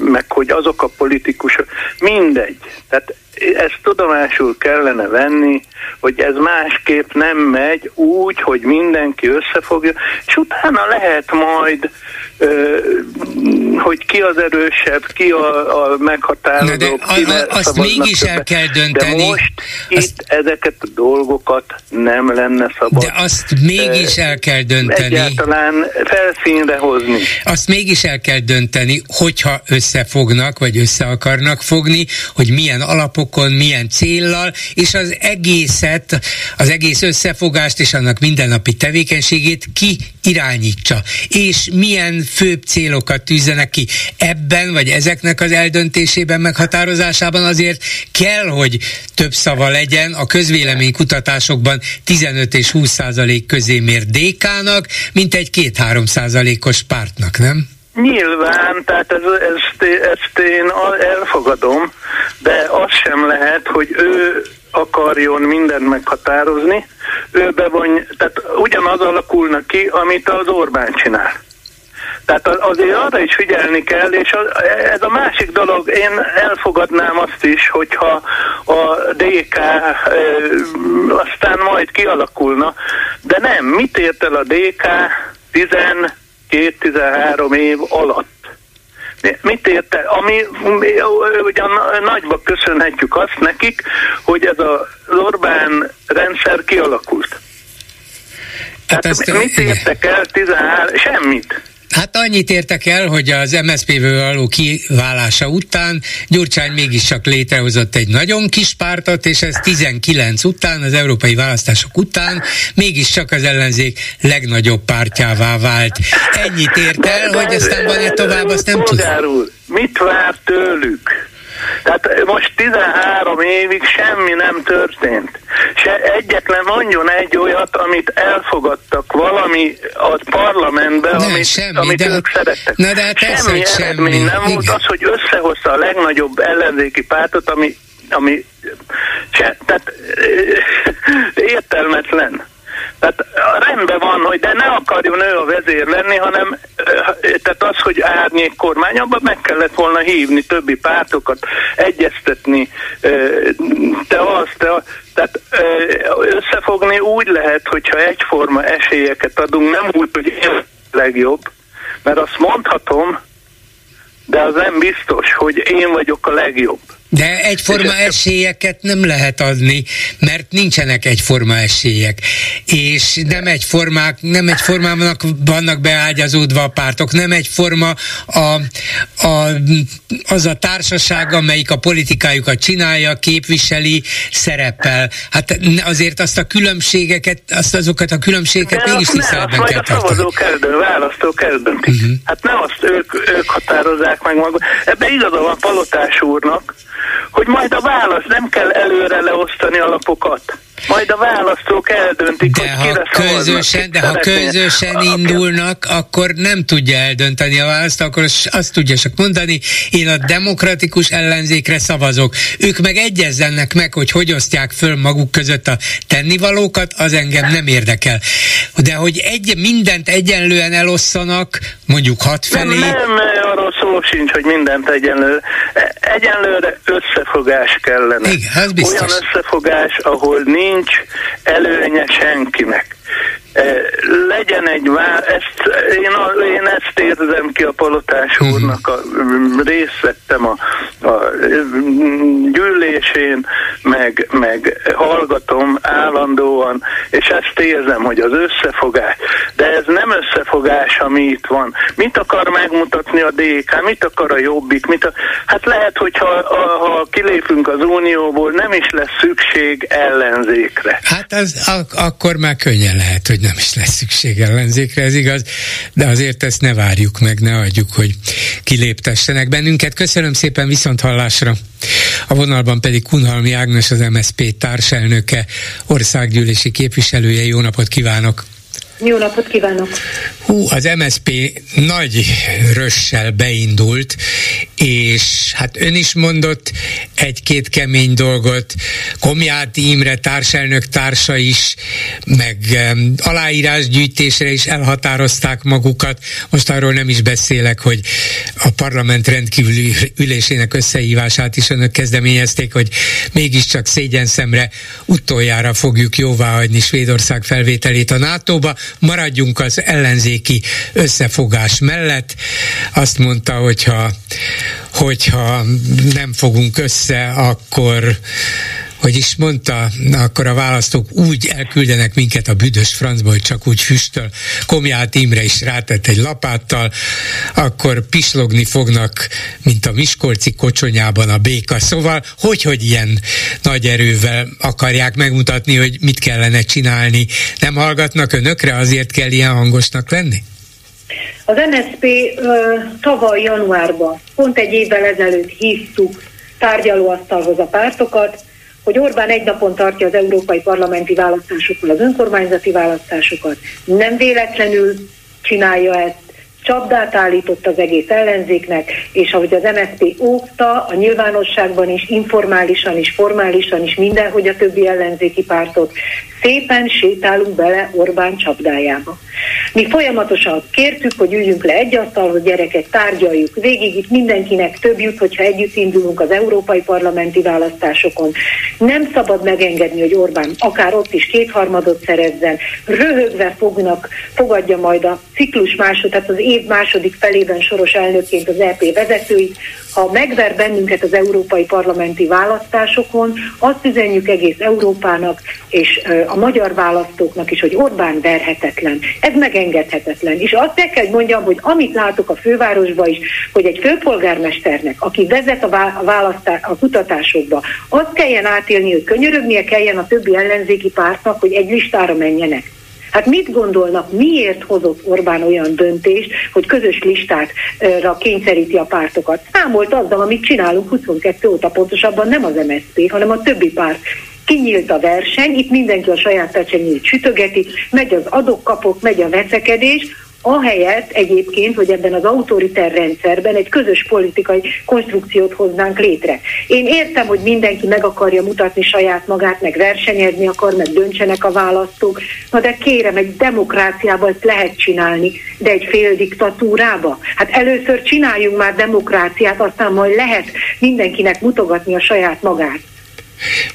meg hogy azok a politikusok, mindegy. Tehát ezt tudomásul kellene venni, hogy ez másképp nem megy úgy, hogy mindenki összefogja, és utána lehet majd, ö, hogy ki az erősebb, ki a, a meghatározó, de ki a, a, azt mégis többet. el kell dönteni. De most azt, itt ezeket a dolgokat nem lenne szabad. De azt mégis el kell dönteni. Egyáltalán felszínre hozni. Azt mégis el kell dönteni, hogyha összefognak, vagy össze akarnak fogni, hogy milyen alapok alapokon, milyen céllal, és az egészet, az egész összefogást és annak mindennapi tevékenységét ki irányítsa, és milyen főbb célokat tűzzenek ki. Ebben, vagy ezeknek az eldöntésében, meghatározásában azért kell, hogy több szava legyen a közvéleménykutatásokban 15 és 20 százalék közé mér DK-nak, mint egy 2-3 százalékos pártnak, nem? Nyilván, tehát ez, ezt, ezt én elfogadom, de az sem lehet, hogy ő akarjon mindent meghatározni, ő bevony, tehát ugyanaz alakulna ki, amit az Orbán csinál. Tehát azért arra is figyelni kell, és ez a másik dolog, én elfogadnám azt is, hogyha a DK e, aztán majd kialakulna, de nem, mit ért el a DK 10 12-13 év alatt. Mit érte? Ami ugyan nagyba köszönhetjük azt nekik, hogy ez az Orbán rendszer kialakult. Hát Tehát mit értek el 13? Semmit. Hát annyit értek el, hogy az MSZP-ből való kiválása után Gyurcsány mégiscsak létrehozott egy nagyon kis pártot, és ez 19 után, az európai választások után mégiscsak az ellenzék legnagyobb pártjává vált. Ennyit ért el, hogy aztán van-e tovább, azt nem tudom. Mit vár tőlük? Tehát most 13 évig semmi nem történt. Se egyetlen mondjon egy olyat, amit elfogadtak valami a parlamentben, ne, amit, semmi, amit de, ők szerettek. Na de hát semmi eredmény semmi. nem volt az, hogy összehozta a legnagyobb ellenzéki pártot, ami, ami se, tehát értelmetlen. Tehát rendben van, hogy de ne akarjon ő a vezér lenni, hanem tehát az, hogy árnyék kormány, abban meg kellett volna hívni többi pártokat, egyeztetni, te az, te az. Tehát összefogni úgy lehet, hogyha egyforma esélyeket adunk, nem úgy, hogy én legjobb, mert azt mondhatom, de az nem biztos, hogy én vagyok a legjobb. De egyforma esélyeket nem lehet adni, mert nincsenek egyforma esélyek. És nem egyformák, nem egyformának vannak beágyazódva a pártok, nem egyforma a, a, az a társaság, amelyik a politikájukat csinálja, képviseli, szerepel. Hát azért azt a különbségeket, azt azokat a különbségeket mégis tiszteletben kell tartani. A szavazók eldön, választók eldöntik. Uh-huh. Hát nem azt ők, ők határozzák meg maguk. Ebben igaza van Palotás úrnak, hogy majd a válasz nem kell előre leosztani alapokat. Majd a választók eldöntik, de hogy ha közösen, De ha közösen indulnak, akkor nem tudja eldönteni a választ, akkor azt tudja csak mondani, én a demokratikus ellenzékre szavazok. Ők meg egyezzenek meg, hogy hogy osztják föl maguk között a tennivalókat, az engem nem érdekel. De hogy egy, mindent egyenlően elosszanak, mondjuk hat felé. Nem, nem arról szó sincs, hogy mindent egyenlő. Egyenlőre összefogás kellene. Igen, az biztos. Olyan összefogás, ahol nincs előnye senkinek. Eh, legyen egy vár, ezt, én, én ezt érzem ki a palotás mhm. úrnak, a, részt vettem a, a gyűlésén, meg, meg hallgatom állandóan, és ezt érzem, hogy az összefogás, de ez nem összefogás, ami itt van. Mit akar megmutatni a DK, mit akar a Jobbik, mit a, hát lehet, hogyha ha, ha kilépünk az Unióból, nem is lesz szükség ellenzékre. Hát az, ak- akkor már könnyen lehet, hogy nem is lesz szükség ellenzékre, ez igaz, de azért ezt ne várjuk meg, ne adjuk, hogy kiléptessenek bennünket. Köszönöm szépen viszont hallásra. A vonalban pedig Kunhalmi Ágnes, az MSZP társelnöke, országgyűlési képviselője. Jó napot kívánok! Jó napot kívánok! Hú, az MSP nagy rössel beindult, és hát ön is mondott egy-két kemény dolgot, Komjáti Imre társelnök társa is, meg um, aláírásgyűjtésre is elhatározták magukat. Most arról nem is beszélek, hogy a parlament rendkívüli ülésének összehívását is önök kezdeményezték, hogy mégiscsak szégyen szemre utoljára fogjuk jóváhagyni Svédország felvételét a NATO-ba maradjunk az ellenzéki összefogás mellett. Azt mondta, hogyha, hogyha nem fogunk össze, akkor hogy is mondta, akkor a választók úgy elküldenek minket a büdös francba, hogy csak úgy füstöl. Komját Imre is rátett egy lapáttal, akkor pislogni fognak, mint a Miskolci kocsonyában a béka. Szóval, hogy, hogy ilyen nagy erővel akarják megmutatni, hogy mit kellene csinálni. Nem hallgatnak önökre, azért kell ilyen hangosnak lenni? Az MSZP uh, tavaly januárban, pont egy évvel ezelőtt hívtuk tárgyalóasztalhoz a pártokat, hogy Orbán egy napon tartja az európai parlamenti választásokkal az önkormányzati választásokat. Nem véletlenül csinálja ezt, csapdát állított az egész ellenzéknek, és ahogy az MSZP óvta, a nyilvánosságban is, informálisan is, formálisan is, mindenhogy a többi ellenzéki pártot, szépen sétálunk bele Orbán csapdájába. Mi folyamatosan kértük, hogy üljünk le egy asztalhoz, gyerekek, tárgyaljuk végig, itt mindenkinek több jut, hogyha együtt indulunk az európai parlamenti választásokon. Nem szabad megengedni, hogy Orbán akár ott is kétharmadot szerezzen, röhögve fognak, fogadja majd a ciklus másod, tehát az év második felében soros elnökként az EP vezetőit, ha megver bennünket az európai parlamenti választásokon, azt üzenjük egész Európának és a magyar választóknak is, hogy Orbán verhetetlen. Ez megengedhetetlen. És azt meg kell, mondjam, hogy amit látok a fővárosban is, hogy egy főpolgármesternek, aki vezet a, választás, a kutatásokba, azt kelljen átélni, hogy könyörögnie kelljen a többi ellenzéki pártnak, hogy egy listára menjenek. Hát mit gondolnak, miért hozott Orbán olyan döntést, hogy közös listákra kényszeríti a pártokat? Számolt azzal, amit csinálunk 22 óta, pontosabban nem az MSZP, hanem a többi párt kinyílt a verseny, itt mindenki a saját pecsenyét sütögeti, megy az adok-kapok, megy a veszekedés, ahelyett egyébként, hogy ebben az autoriter rendszerben egy közös politikai konstrukciót hoznánk létre. Én értem, hogy mindenki meg akarja mutatni saját magát, meg versenyezni akar, meg döntsenek a választók, na de kérem, egy demokráciában ezt lehet csinálni, de egy fél diktatúrába. Hát először csináljunk már demokráciát, aztán majd lehet mindenkinek mutogatni a saját magát.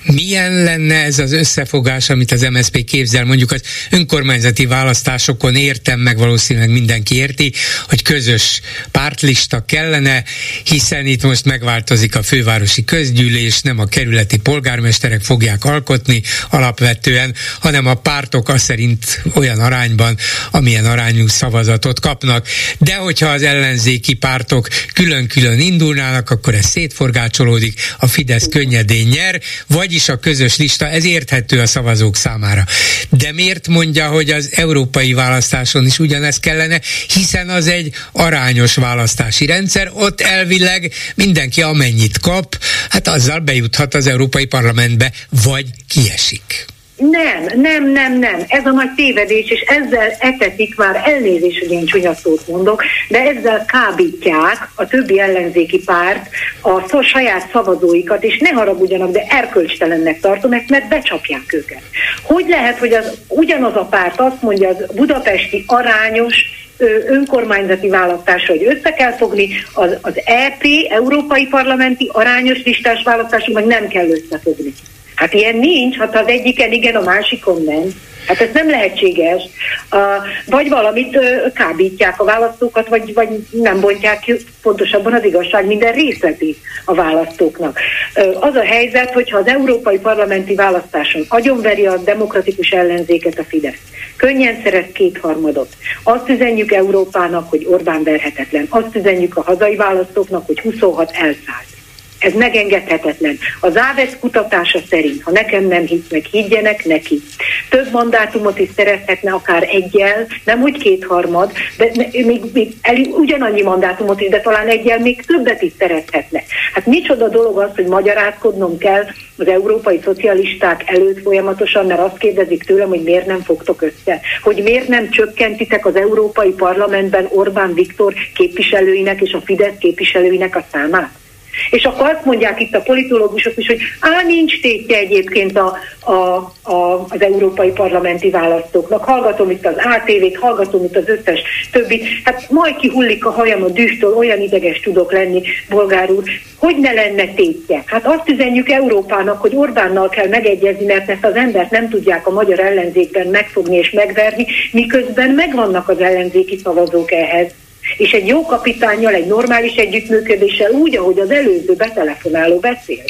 Milyen lenne ez az összefogás, amit az MSZP képzel? Mondjuk az önkormányzati választásokon értem, meg valószínűleg mindenki érti, hogy közös pártlista kellene, hiszen itt most megváltozik a fővárosi közgyűlés, nem a kerületi polgármesterek fogják alkotni alapvetően, hanem a pártok azt szerint olyan arányban, amilyen arányú szavazatot kapnak. De hogyha az ellenzéki pártok külön-külön indulnának, akkor ez szétforgácsolódik, a Fidesz könnyedén nyer, vagyis a közös lista, ez érthető a szavazók számára. De miért mondja, hogy az európai választáson is ugyanezt kellene, hiszen az egy arányos választási rendszer, ott elvileg mindenki amennyit kap, hát azzal bejuthat az Európai Parlamentbe, vagy kiesik. Nem, nem, nem, nem. Ez a nagy tévedés, és ezzel etetik már elnézést, hogy én csúnya szót mondok, de ezzel kábítják a többi ellenzéki párt a saját szavazóikat, és ne haragudjanak, de erkölcstelennek tartom ezt, mert becsapják őket. Hogy lehet, hogy az, ugyanaz a párt azt mondja, az budapesti arányos önkormányzati választásra, hogy össze kell fogni, az, az EP, Európai Parlamenti arányos listás választásra meg nem kell összefogni. Hát ilyen nincs, hát az egyiken igen, a másikon nem. Hát ez nem lehetséges. Uh, vagy valamit kábítják a választókat, vagy, vagy nem bontják ki pontosabban az igazság minden részletét a választóknak. Az a helyzet, hogyha az európai parlamenti választáson agyonveri a demokratikus ellenzéket a Fidesz, könnyen szerez kétharmadot. Azt üzenjük Európának, hogy Orbán verhetetlen. Azt üzenjük a hazai választóknak, hogy 26 elszállt. Ez megengedhetetlen. Az Áves kutatása szerint, ha nekem nem hisznek, higgyenek neki. Több mandátumot is szerethetne akár egyel, nem úgy kétharmad, de még, még el, ugyanannyi mandátumot is, de talán egyel még többet is szerethetne. Hát micsoda dolog az, hogy magyarázkodnom kell az európai szocialisták előtt folyamatosan, mert azt kérdezik tőlem, hogy miért nem fogtok össze, hogy miért nem csökkentitek az európai parlamentben Orbán Viktor képviselőinek és a Fidesz képviselőinek a számát. És akkor azt mondják itt a politológusok is, hogy á, nincs tétje egyébként a, a, a, az európai parlamenti választóknak. Hallgatom itt az ATV-t, hallgatom itt az összes többit. Hát majd kihullik a hajam a dühtől, olyan ideges tudok lenni, bolgár úr. Hogy ne lenne tétje? Hát azt üzenjük Európának, hogy Orbánnal kell megegyezni, mert ezt az embert nem tudják a magyar ellenzékben megfogni és megverni, miközben megvannak az ellenzéki szavazók ehhez és egy jó kapitányjal, egy normális együttműködéssel úgy, ahogy az előző betelefonáló beszél,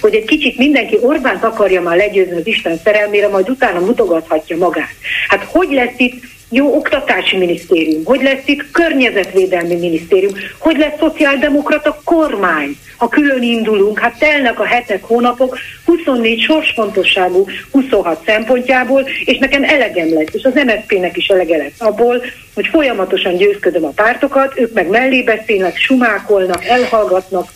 hogy egy kicsit mindenki Orbánt akarja már legyőzni az Isten szerelmére, majd utána mutogathatja magát. Hát hogy lesz itt jó oktatási minisztérium, hogy lesz itt környezetvédelmi minisztérium, hogy lesz szociáldemokrata kormány, ha külön indulunk, hát telnek a hetek, hónapok, 24 sorsfontosságú, 26 szempontjából, és nekem elegem lesz, és az MSZP-nek is elege lesz abból, hogy folyamatosan győzködöm a pártokat, ők meg mellé beszélnek, sumákolnak, elhallgatnak,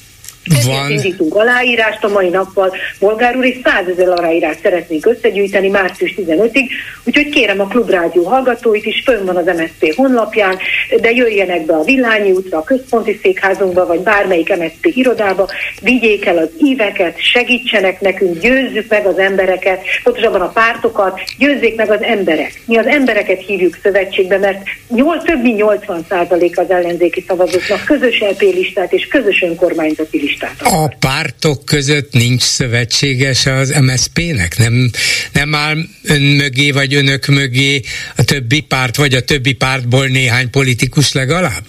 van. indítunk aláírást a mai nappal. Bolgár úr, és százezer aláírást szeretnénk összegyűjteni március 15-ig, úgyhogy kérem a Klubrádió hallgatóit is, fönn van az MSZP honlapján, de jöjjenek be a Villányi útra, a központi székházunkba, vagy bármelyik MSZP irodába, vigyék el az íveket, segítsenek nekünk, győzzük meg az embereket, pontosabban a pártokat, győzzék meg az emberek. Mi az embereket hívjuk szövetségbe, mert 8, több mint 80% az ellenzéki szavazóknak közös LP listát és közös önkormányzati listát listát. A pártok között nincs szövetséges az MSZP-nek? Nem, nem áll ön mögé, vagy önök mögé a többi párt, vagy a többi pártból néhány politikus legalább?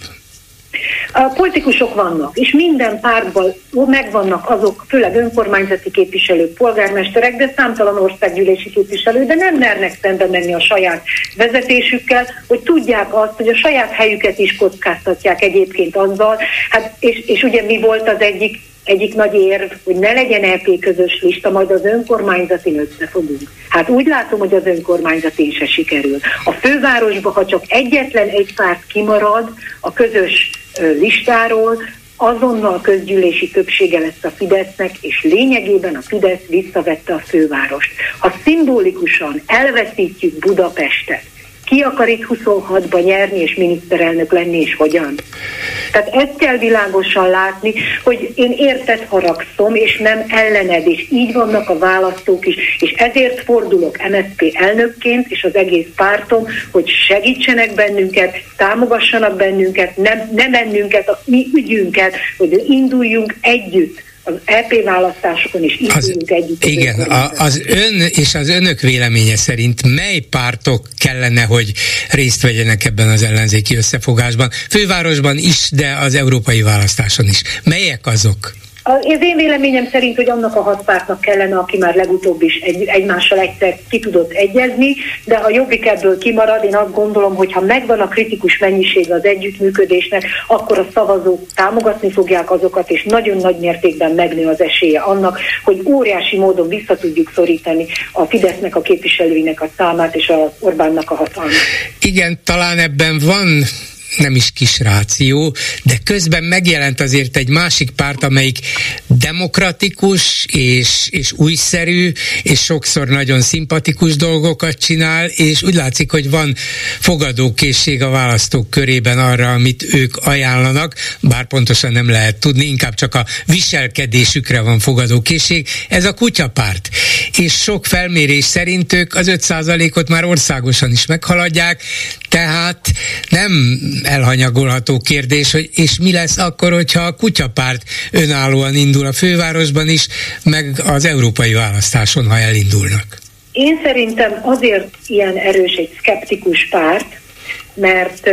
A politikusok vannak, és minden pártban megvannak azok, főleg önkormányzati képviselők, polgármesterek, de számtalan országgyűlési képviselő, de nem mernek szembe menni a saját vezetésükkel, hogy tudják azt, hogy a saját helyüket is kockáztatják egyébként azzal. Hát, és, és ugye mi volt az egyik egyik nagy érv, hogy ne legyen EP közös lista, majd az önkormányzatin összefogunk. Hát úgy látom, hogy az önkormányzatin se sikerül. A fővárosba, ha csak egyetlen egy párt kimarad a közös listáról, azonnal közgyűlési többsége lesz a Fidesznek, és lényegében a Fidesz visszavette a fővárost. Ha szimbolikusan elveszítjük Budapestet, ki akar itt 26-ban nyerni és miniszterelnök lenni, és hogyan. Tehát ezt kell világosan látni, hogy én érted haragszom, és nem ellened, és így vannak a választók is, és ezért fordulok MSZP elnökként, és az egész pártom, hogy segítsenek bennünket, támogassanak bennünket, nem, nem bennünket, a mi ügyünket, hogy induljunk együtt az EP választásokon is így az, együtt. Igen, a, az ön és az önök véleménye szerint mely pártok kellene, hogy részt vegyenek ebben az ellenzéki összefogásban? Fővárosban is, de az európai választáson is. Melyek azok? Az én véleményem szerint, hogy annak a hat pártnak kellene, aki már legutóbb is egy, egymással egyszer ki tudott egyezni, de ha jobbik ebből kimarad, én azt gondolom, hogy ha megvan a kritikus mennyiség az együttműködésnek, akkor a szavazók támogatni fogják azokat, és nagyon nagy mértékben megnő az esélye annak, hogy óriási módon vissza tudjuk szorítani a Fidesznek a képviselőinek a számát és a Orbánnak a hatalmát. Igen, talán ebben van nem is kis ráció, de közben megjelent azért egy másik párt, amelyik demokratikus és, és újszerű, és sokszor nagyon szimpatikus dolgokat csinál, és úgy látszik, hogy van fogadókészség a választók körében arra, amit ők ajánlanak, bár pontosan nem lehet tudni, inkább csak a viselkedésükre van fogadókészség. Ez a kutyapárt. És sok felmérés szerint ők az 5%-ot már országosan is meghaladják, tehát nem elhanyagolható kérdés, hogy és mi lesz akkor, hogyha a kutyapárt önállóan indul a fővárosban is, meg az európai választáson, ha elindulnak. Én szerintem azért ilyen erős egy szkeptikus párt, mert,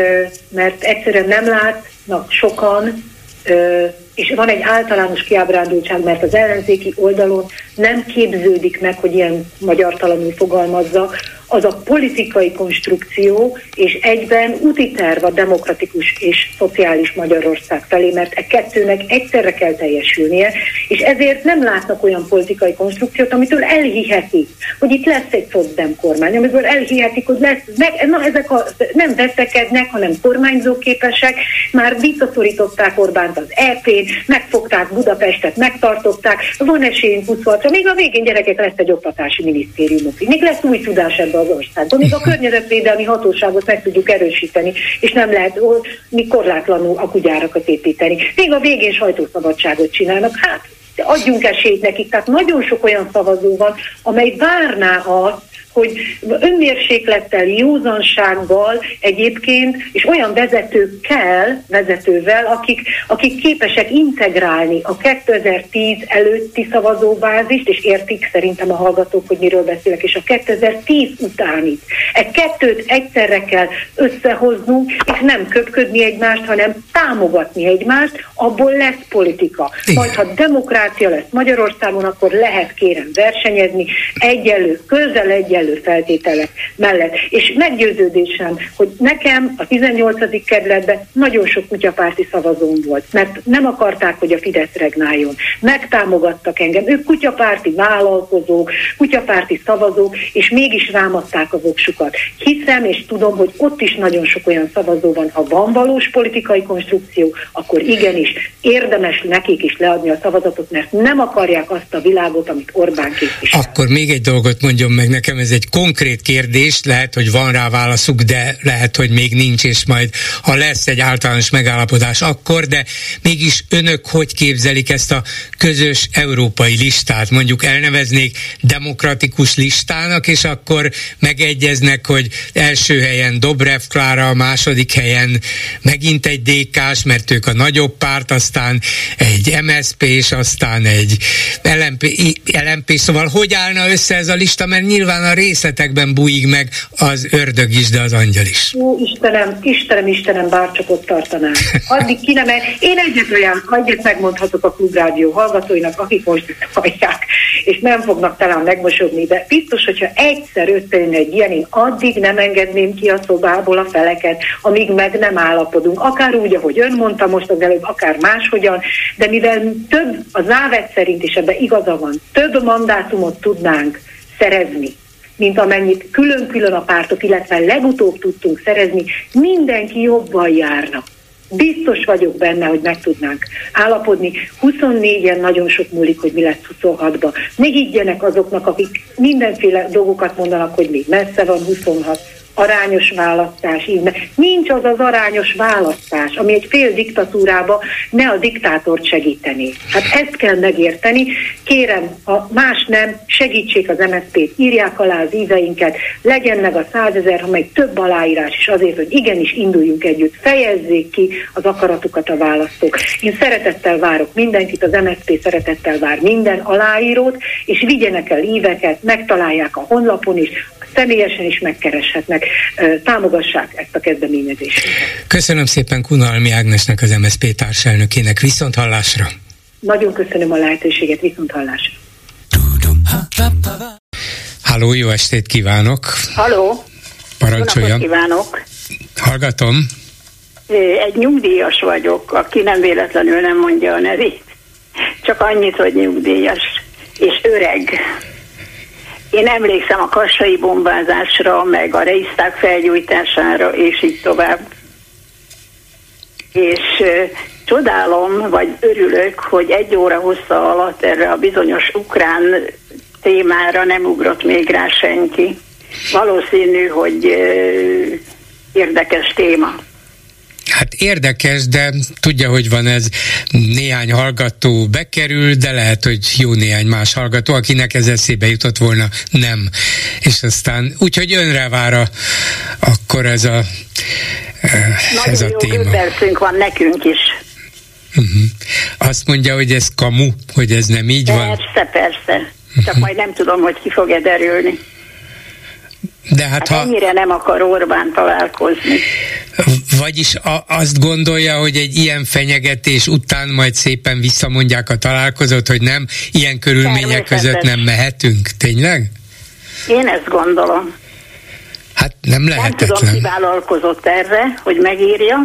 mert egyszerűen nem látnak sokan és van egy általános kiábrándultság, mert az ellenzéki oldalon nem képződik meg, hogy ilyen magyartalanul fogalmazza, az a politikai konstrukció, és egyben úti terv a demokratikus és szociális Magyarország felé, mert e kettőnek egyszerre kell teljesülnie, és ezért nem látnak olyan politikai konstrukciót, amitől elhihetik, hogy itt lesz egy szocdem kormány, amiből elhihetik, hogy lesz, meg, na ezek a, nem veszekednek, hanem kormányzóképesek, már visszaszorították Orbánt az EP-n, megfogták Budapestet, megtartották, van esélyünk 26 még a végén gyerekek lesz egy oktatási minisztériumok, még lesz új tudás ebbe az országban, még a környezetvédelmi hatóságot meg tudjuk erősíteni, és nem lehet mi korlátlanul a kugyárakat építeni. Még a végén sajtószabadságot csinálnak, hát adjunk esélyt nekik. Tehát nagyon sok olyan szavazó van, amely várná azt, hogy önmérséklettel, józansággal egyébként, és olyan vezetőkkel, vezetővel, akik, akik képesek integrálni a 2010 előtti szavazóbázist, és értik szerintem a hallgatók, hogy miről beszélek, és a 2010 utánit. Egy kettőt egyszerre kell összehoznunk, és nem köpködni egymást, hanem támogatni egymást, abból lesz politika. Majd ha demokrácia lesz Magyarországon, akkor lehet kérem versenyezni, egyelő, közel egyelő egyenlő feltételek mellett. És meggyőződésem, hogy nekem a 18. kerületben nagyon sok kutyapárti szavazón volt, mert nem akarták, hogy a Fidesz regnáljon. Megtámogattak engem. Ők kutyapárti vállalkozók, kutyapárti szavazók, és mégis rámadták a voksukat. Hiszem és tudom, hogy ott is nagyon sok olyan szavazó van, ha van valós politikai konstrukció, akkor igenis érdemes nekik is leadni a szavazatot, mert nem akarják azt a világot, amit Orbán képvisel. Akkor még egy dolgot mondjon meg nekem, ez egy egy konkrét kérdés, lehet, hogy van rá válaszuk, de lehet, hogy még nincs, és majd ha lesz egy általános megállapodás, akkor, de mégis önök hogy képzelik ezt a közös európai listát? Mondjuk elneveznék demokratikus listának, és akkor megegyeznek, hogy első helyen Dobrev Klára, a második helyen megint egy DK-s, mert ők a nagyobb párt, aztán egy MSP, és aztán egy LMP, LMP, szóval hogy állna össze ez a lista, mert nyilván a részletekben bújik meg az ördög is, de az angyal is. Ó, Istenem, Istenem, Istenem, bárcsak ott tartanám. Addig ki nem, én egyet olyan, egyet megmondhatok a klubrádió hallgatóinak, akik most hallják, és nem fognak talán megmosogni, de biztos, hogyha egyszer összejön egy ilyen, én addig nem engedném ki a szobából a feleket, amíg meg nem állapodunk. Akár úgy, ahogy ön mondta most az előbb, akár máshogyan, de mivel több, az ávet szerint is ebben igaza van, több mandátumot tudnánk szerezni, mint amennyit külön-külön a pártok, illetve legutóbb tudtunk szerezni, mindenki jobban járna. Biztos vagyok benne, hogy meg tudnánk állapodni. 24-en nagyon sok múlik, hogy mi lesz 26-ban. Ne higgyenek azoknak, akik mindenféle dolgokat mondanak, hogy még messze van 26. arányos választás, így nincs az az arányos választás, ami egy fél diktatúrába ne a diktátort segíteni. Hát ezt kell megérteni. Kérem, ha más nem, segítsék az MSZP-t, írják alá az íveinket, legyen meg a százezer, ha meg több aláírás is azért, hogy igenis induljunk együtt, fejezzék ki az akaratukat a választók. Én szeretettel várok mindenkit, az MSZP szeretettel vár minden aláírót, és vigyenek el íveket, megtalálják a honlapon is, személyesen is megkereshetnek, támogassák ezt a kezdeményezést. Köszönöm szépen Kunalmi Ágnesnek, az MSZP társelnökének. Viszont hallásra! Nagyon köszönöm a lehetőséget, viszont hallásra! Háló, jó estét kívánok! Halló! Parancsoljam! kívánok! Hallgatom! Egy nyugdíjas vagyok, aki nem véletlenül nem mondja a nevét. Csak annyit, hogy nyugdíjas és öreg. Én emlékszem a kassai bombázásra, meg a reiszták felgyújtására, és így tovább. És csodálom, vagy örülök, hogy egy óra hossza alatt erre a bizonyos ukrán témára nem ugrott még rá senki. Valószínű, hogy érdekes téma. Hát érdekes, de tudja, hogy van ez, néhány hallgató bekerül, de lehet, hogy jó néhány más hallgató, akinek ez eszébe jutott volna, nem. És aztán úgyhogy önre vár a, akkor ez a, ez Nagyon a jó téma. percünk van nekünk is. Uh-huh. Azt mondja, hogy ez kamu, hogy ez nem így van. Persze, persze. Csak majd nem tudom, hogy ki fog-e derülni. De hát, Hát ha, ennyire nem akar Orbán találkozni. vagyis a, azt gondolja, hogy egy ilyen fenyegetés után majd szépen visszamondják a találkozót, hogy nem, ilyen körülmények között nem mehetünk. Tényleg? Én ezt gondolom. Hát nem Nem tudom, lehetetlen. ki vállalkozott erre, hogy megírja,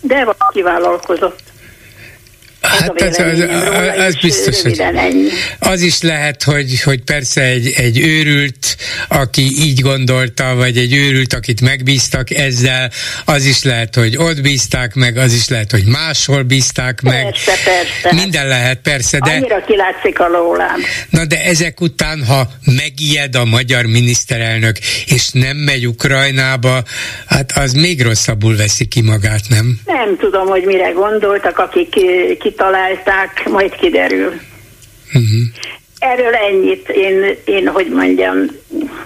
de valaki vállalkozott. Hát az, az, róla, az, biztos, hogy ennyi. az is lehet, hogy, hogy persze egy, egy őrült, aki így gondolta, vagy egy őrült, akit megbíztak ezzel, az is lehet, hogy ott bízták meg, az is lehet, hogy máshol bízták meg. Persze, persze. Minden lehet, persze, de Annyira kilátszik a lóláb. na de ezek után, ha megijed a magyar miniszterelnök, és nem megy Ukrajnába, hát az még rosszabbul veszi ki magát, nem? Nem tudom, hogy mire gondoltak, akik eh, kitalálták, majd kiderül. Uh-huh. Erről ennyit, én, én hogy mondjam,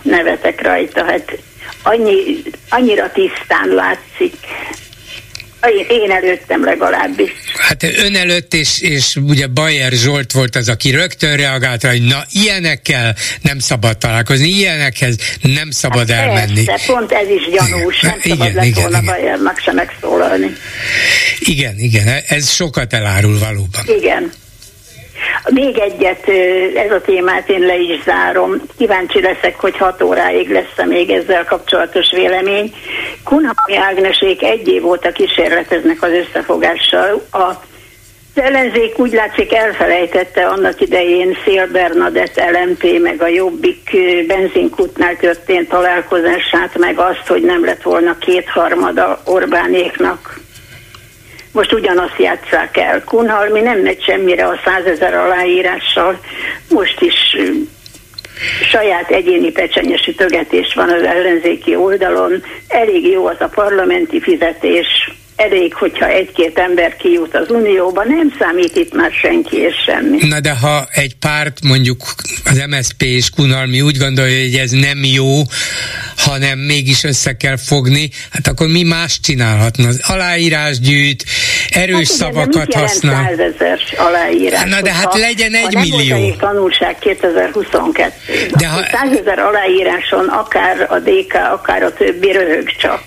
nevetek rajta, hát annyi, annyira tisztán látszik. Én, én előttem legalábbis. Hát ön előtt, és, és ugye Bayer Zsolt volt az, aki rögtön reagált rá, hogy na, ilyenekkel nem szabad találkozni, ilyenekhez nem szabad elmenni. Persze, pont ez is gyanús, nem Igen, szabad lett igen, volna igen. Bayernnak se megszólalni. Igen, igen, ez sokat elárul valóban. Igen. Még egyet, ez a témát én le is zárom. Kíváncsi leszek, hogy hat óráig lesz még ezzel kapcsolatos vélemény. Kunhalmi Ágnesék egy év óta kísérleteznek az összefogással. A az ellenzék úgy látszik elfelejtette annak idején Szél Bernadett LMP, meg a Jobbik benzinkútnál történt találkozását, meg azt, hogy nem lett volna kétharmada Orbánéknak. Most ugyanazt játsszák el. Kunhalmi nem megy semmire a százezer aláírással. Most is saját egyéni pecsenyesütögetés van az ellenzéki oldalon. Elég jó az a parlamenti fizetés, elég, hogyha egy-két ember kijut az Unióba, nem számít itt már senki és semmi. Na de ha egy párt, mondjuk az MSP és Kunalmi úgy gondolja, hogy ez nem jó, hanem mégis össze kell fogni, hát akkor mi más csinálhatna? Az aláírás gyűjt, erős Hát igen, de szavakat jelent használ. százezer aláírás? Na de hát legyen egy millió. tanulság 2022 De de ha- ha... százezer aláíráson akár a DK, akár a többi röhög csak.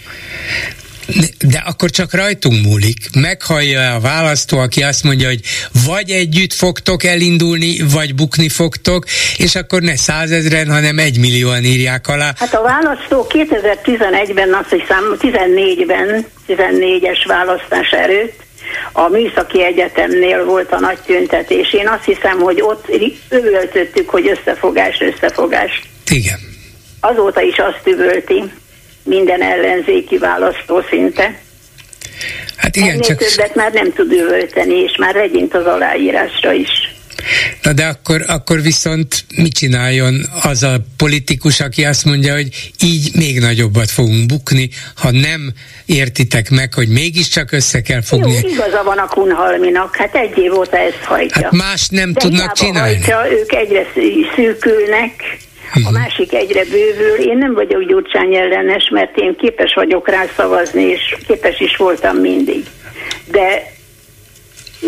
De akkor csak rajtunk múlik. Meghallja a választó, aki azt mondja, hogy vagy együtt fogtok elindulni, vagy bukni fogtok, és akkor ne százezren, hanem egymillióan írják alá. Hát a választó 2011-ben, azt hiszem 14-ben, 14-es választás előtt, a Műszaki Egyetemnél volt a nagy tüntetés. Én azt hiszem, hogy ott üvöltöttük, hogy összefogás, összefogás. Igen. Azóta is azt üvölti minden ellenzéki választó szinte. Hát igen, Ennél csak... többet már nem tud üvölteni, és már megint az aláírásra is. Na de akkor, akkor viszont mit csináljon az a politikus, aki azt mondja, hogy így még nagyobbat fogunk bukni, ha nem értitek meg, hogy mégiscsak össze kell fogni. Jó, igaza van a Kunhalminak, hát egy év óta ezt hajtja. Hát más nem de tudnak csinálni. Hajtja, ők egyre szűkülnek, a mhm. másik egyre bővül. Én nem vagyok Gyurcsány ellenes, mert én képes vagyok rá szavazni, és képes is voltam mindig. De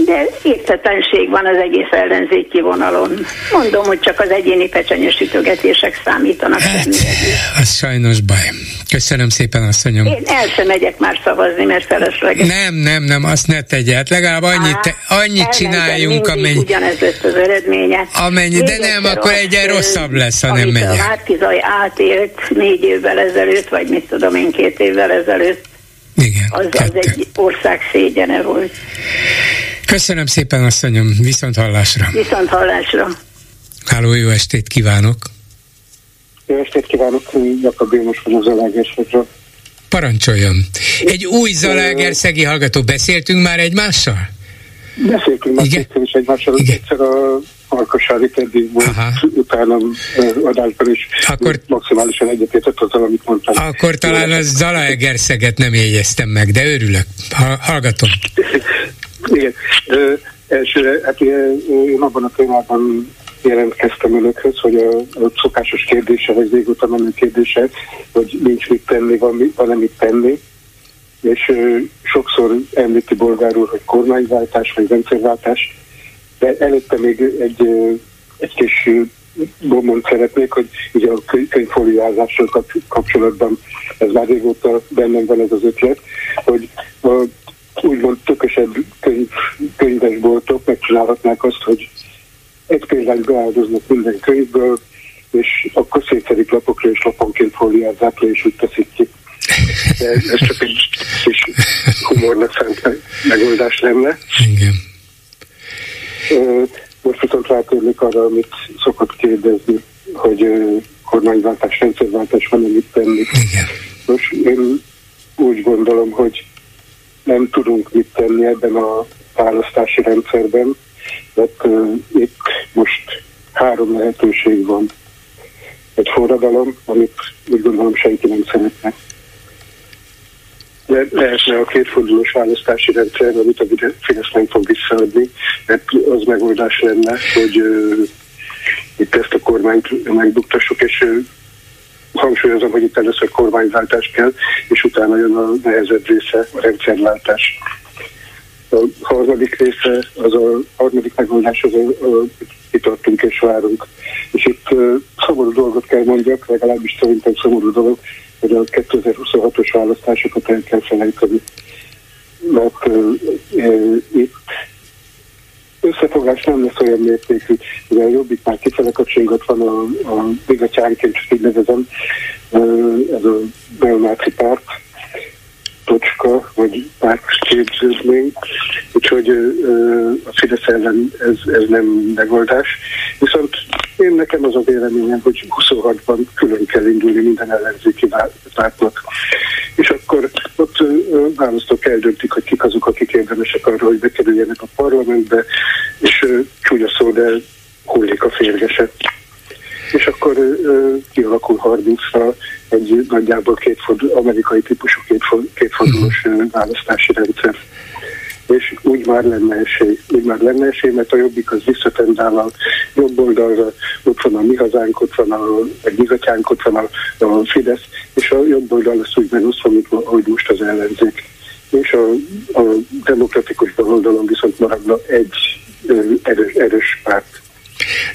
de értetlenség van az egész ellenzéki vonalon. Mondom, hogy csak az egyéni pecsenyes ütögetések számítanak. Hát, az sajnos baj. Köszönöm szépen, asszonyom. Én el sem megyek már szavazni, mert felesleges. Nem, nem, nem, azt ne tegye. Hát legalább annyit, te, annyit csináljunk, amennyi... ugyanez lesz az eredménye. Amennyi, de nem, akkor egyre rosszabb lesz, ha nem megyek. A Márkizaj átélt négy évvel ezelőtt, vagy mit tudom én, két évvel ezelőtt. Igen, az, az egy ország szégyene volt. Köszönöm szépen, asszonyom, viszont hallásra. Viszont hallásra. Háló, jó estét kívánok. Jó estét kívánok, Jakab Jénos vagyok Zalaegerszegről. Parancsoljon. Egy új Zalaegerszegi hallgató, beszéltünk már egymással? Beszéltünk már kétszer is egymással, Igen. egyszer a Markosári eddig volt, Aha. utána adásban is akkor, maximálisan egyetértett azzal, amit mondtam. Akkor talán a Zalaegerszeget nem jegyeztem meg, de örülök. Hallgatom. Igen. Ö, elsőre, hát én abban a témában jelentkeztem önökhöz, hogy a, a szokásos kérdése, vagy régóta menő kérdése, hogy nincs mit tenni, van, van mit tenni. És ö, sokszor említi bolgár úr, hogy kormányváltás, vagy rendszerváltás, de előtte még egy, egy kis bombont szeretnék, hogy ugye a könyvfóliázással kapcsolatban ez már régóta bennem van ez az ötlet, hogy a úgymond tökösebb könyv, könyvesboltok megcsinálhatnák azt, hogy egy példányt beáldoznak minden könyvből, és akkor szétszedik lapokra, és laponként fóliázzák le, és úgy teszik ki. De ez csak egy kis humornak szánt megoldás lenne. Igen. Most viszont rátérnék arra, amit szokott kérdezni, hogy kormányváltás, rendszerváltás van, amit tenni. Igen. Most én úgy gondolom, hogy nem tudunk mit tenni ebben a választási rendszerben, mert uh, itt most három lehetőség van. Egy forradalom, amit úgy gondolom senki nem szeretne. De lehetne a kétfordulós választási rendszer, amit a Fidesz nem fog visszaadni, mert az megoldás lenne, hogy uh, itt ezt a kormányt megbuktassuk, és uh, hangsúlyozom, hogy itt először kormányváltás kell, és utána jön a nehezebb része, a rendszerváltás. A harmadik része, az a harmadik megoldás, az a, a itt tartunk és várunk. És itt uh, szomorú dolgot kell mondjak, legalábbis szerintem szomorú dolog, hogy a 2026-os választásokat el kell felejteni. Mert uh, uh, itt összefogás nem lesz olyan mértékű. Ugye a Jobbik már kifele kapcsolat van a, a csak így nevezem, ez a neonáci párt, tocska, vagy pártképződmény, úgyhogy a Fidesz ellen ez, ez nem megoldás. Viszont én nekem az a véleményem, hogy 26-ban külön kell indulni minden ellenzéki pártnak. És akkor ott választók eldöntik, hogy kik azok, akik érdemesek arra, hogy bekerüljenek a parlamentbe, és csúnya szó, de hullik a férgese és akkor kialakul 30-ra egy nagyjából kétfordul, amerikai típusú kétfordulós választási rendszer. És úgy már lenne esély, úgy már lenne esély, mert a jobbik az visszatendál a jobb oldalra, ott van a mi hazánk, ott van a, a bizatyánk, ott van a, a Fidesz, és a jobb oldal lesz úgy megosztva, ahogy most az ellenzék. És a, a demokratikus oldalon viszont maradna egy erős, erős párt.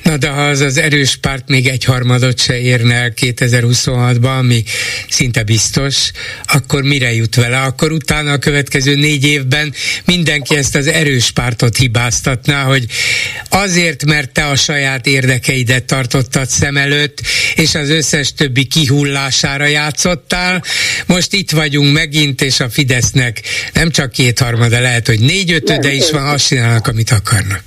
Na de ha az az erős párt még egy harmadot se érne el 2026-ban, ami szinte biztos, akkor mire jut vele? Akkor utána a következő négy évben mindenki ezt az erős pártot hibáztatná, hogy azért, mert te a saját érdekeidet tartottad szem előtt, és az összes többi kihullására játszottál. Most itt vagyunk megint, és a Fidesznek nem csak kétharmada, lehet, hogy négy-ötöde is van, azt csinálnak, amit akarnak.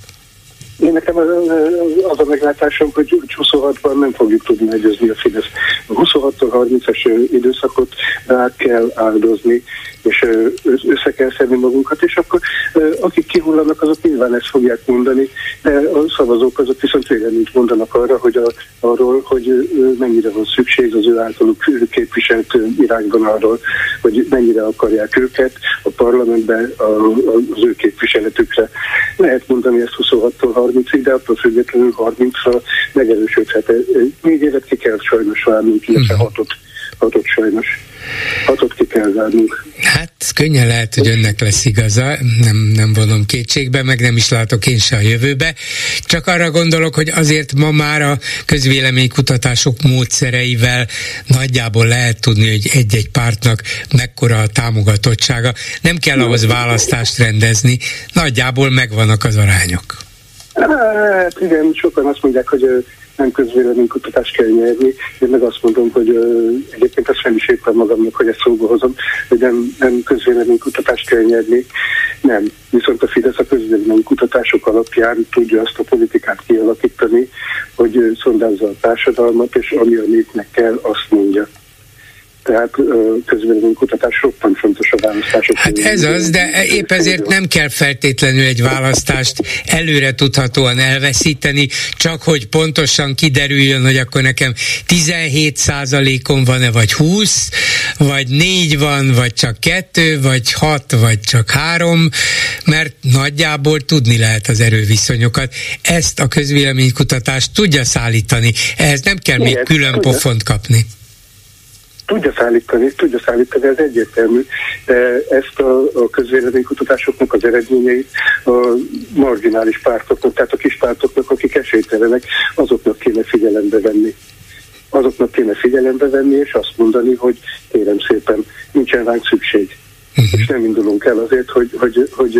Én nekem az, a meglátásom, hogy 26-ban nem fogjuk tudni meggyőzni a Fidesz. A 26 30-as időszakot rá kell áldozni, és össze kell szedni magunkat, és akkor akik kihullanak, azok nyilván ezt fogják mondani, de a szavazók azok viszont véleményt mondanak arra, hogy a, arról, hogy mennyire van szükség az ő általuk képviselt irányban arról, hogy mennyire akarják őket a parlamentben az ő képviseletükre. Lehet mondani ezt 26-tól 30-ig, de attól függetlenül 30-ra megerősödhet. Négy évet ki kell sajnos várnunk, illetve mhm. hatot, hatot sajnos. Hatot ki kell várnunk. Hát könnyen lehet, hogy önnek lesz igaza, nem, nem vonom kétségbe, meg nem is látok én se a jövőbe. Csak arra gondolok, hogy azért ma már a közvéleménykutatások módszereivel nagyjából lehet tudni, hogy egy-egy pártnak mekkora a támogatottsága. Nem kell ahhoz választást rendezni, nagyjából megvannak az arányok. Hát igen, sokan azt mondják, hogy nem közvéleménykutatást kell nyerni. Én meg azt mondom, hogy uh, egyébként azt sem is éppen magamnak, hogy ezt szóba hozom, hogy nem, nem közvéleménykutatást kell nyerni. Nem. Viszont a Fidesz a közvéleménykutatások alapján tudja azt a politikát kialakítani, hogy szondázza a társadalmat, és ami a népnek kell, azt mondja tehát kutatás roppant fontos a választások. Hát ez az, de épp ezért nem kell feltétlenül egy választást előre tudhatóan elveszíteni, csak hogy pontosan kiderüljön, hogy akkor nekem 17 százalékon van-e, vagy 20, vagy 4 van, vagy csak 2, vagy 6, vagy csak 3, mert nagyjából tudni lehet az erőviszonyokat. Ezt a közvéleménykutatás tudja szállítani, ehhez nem kell még külön pofont kapni tudja szállítani, tudja szállítani, ez egyértelmű, de ezt a, a közvéleménykutatásoknak az eredményeit a marginális pártoknak, tehát a kis pártoknak, akik esélytelenek, azoknak kéne figyelembe venni. Azoknak kéne figyelembe venni, és azt mondani, hogy kérem szépen, nincsen ránk szükség uh-huh. és nem indulunk el azért, hogy, hogy, hogy,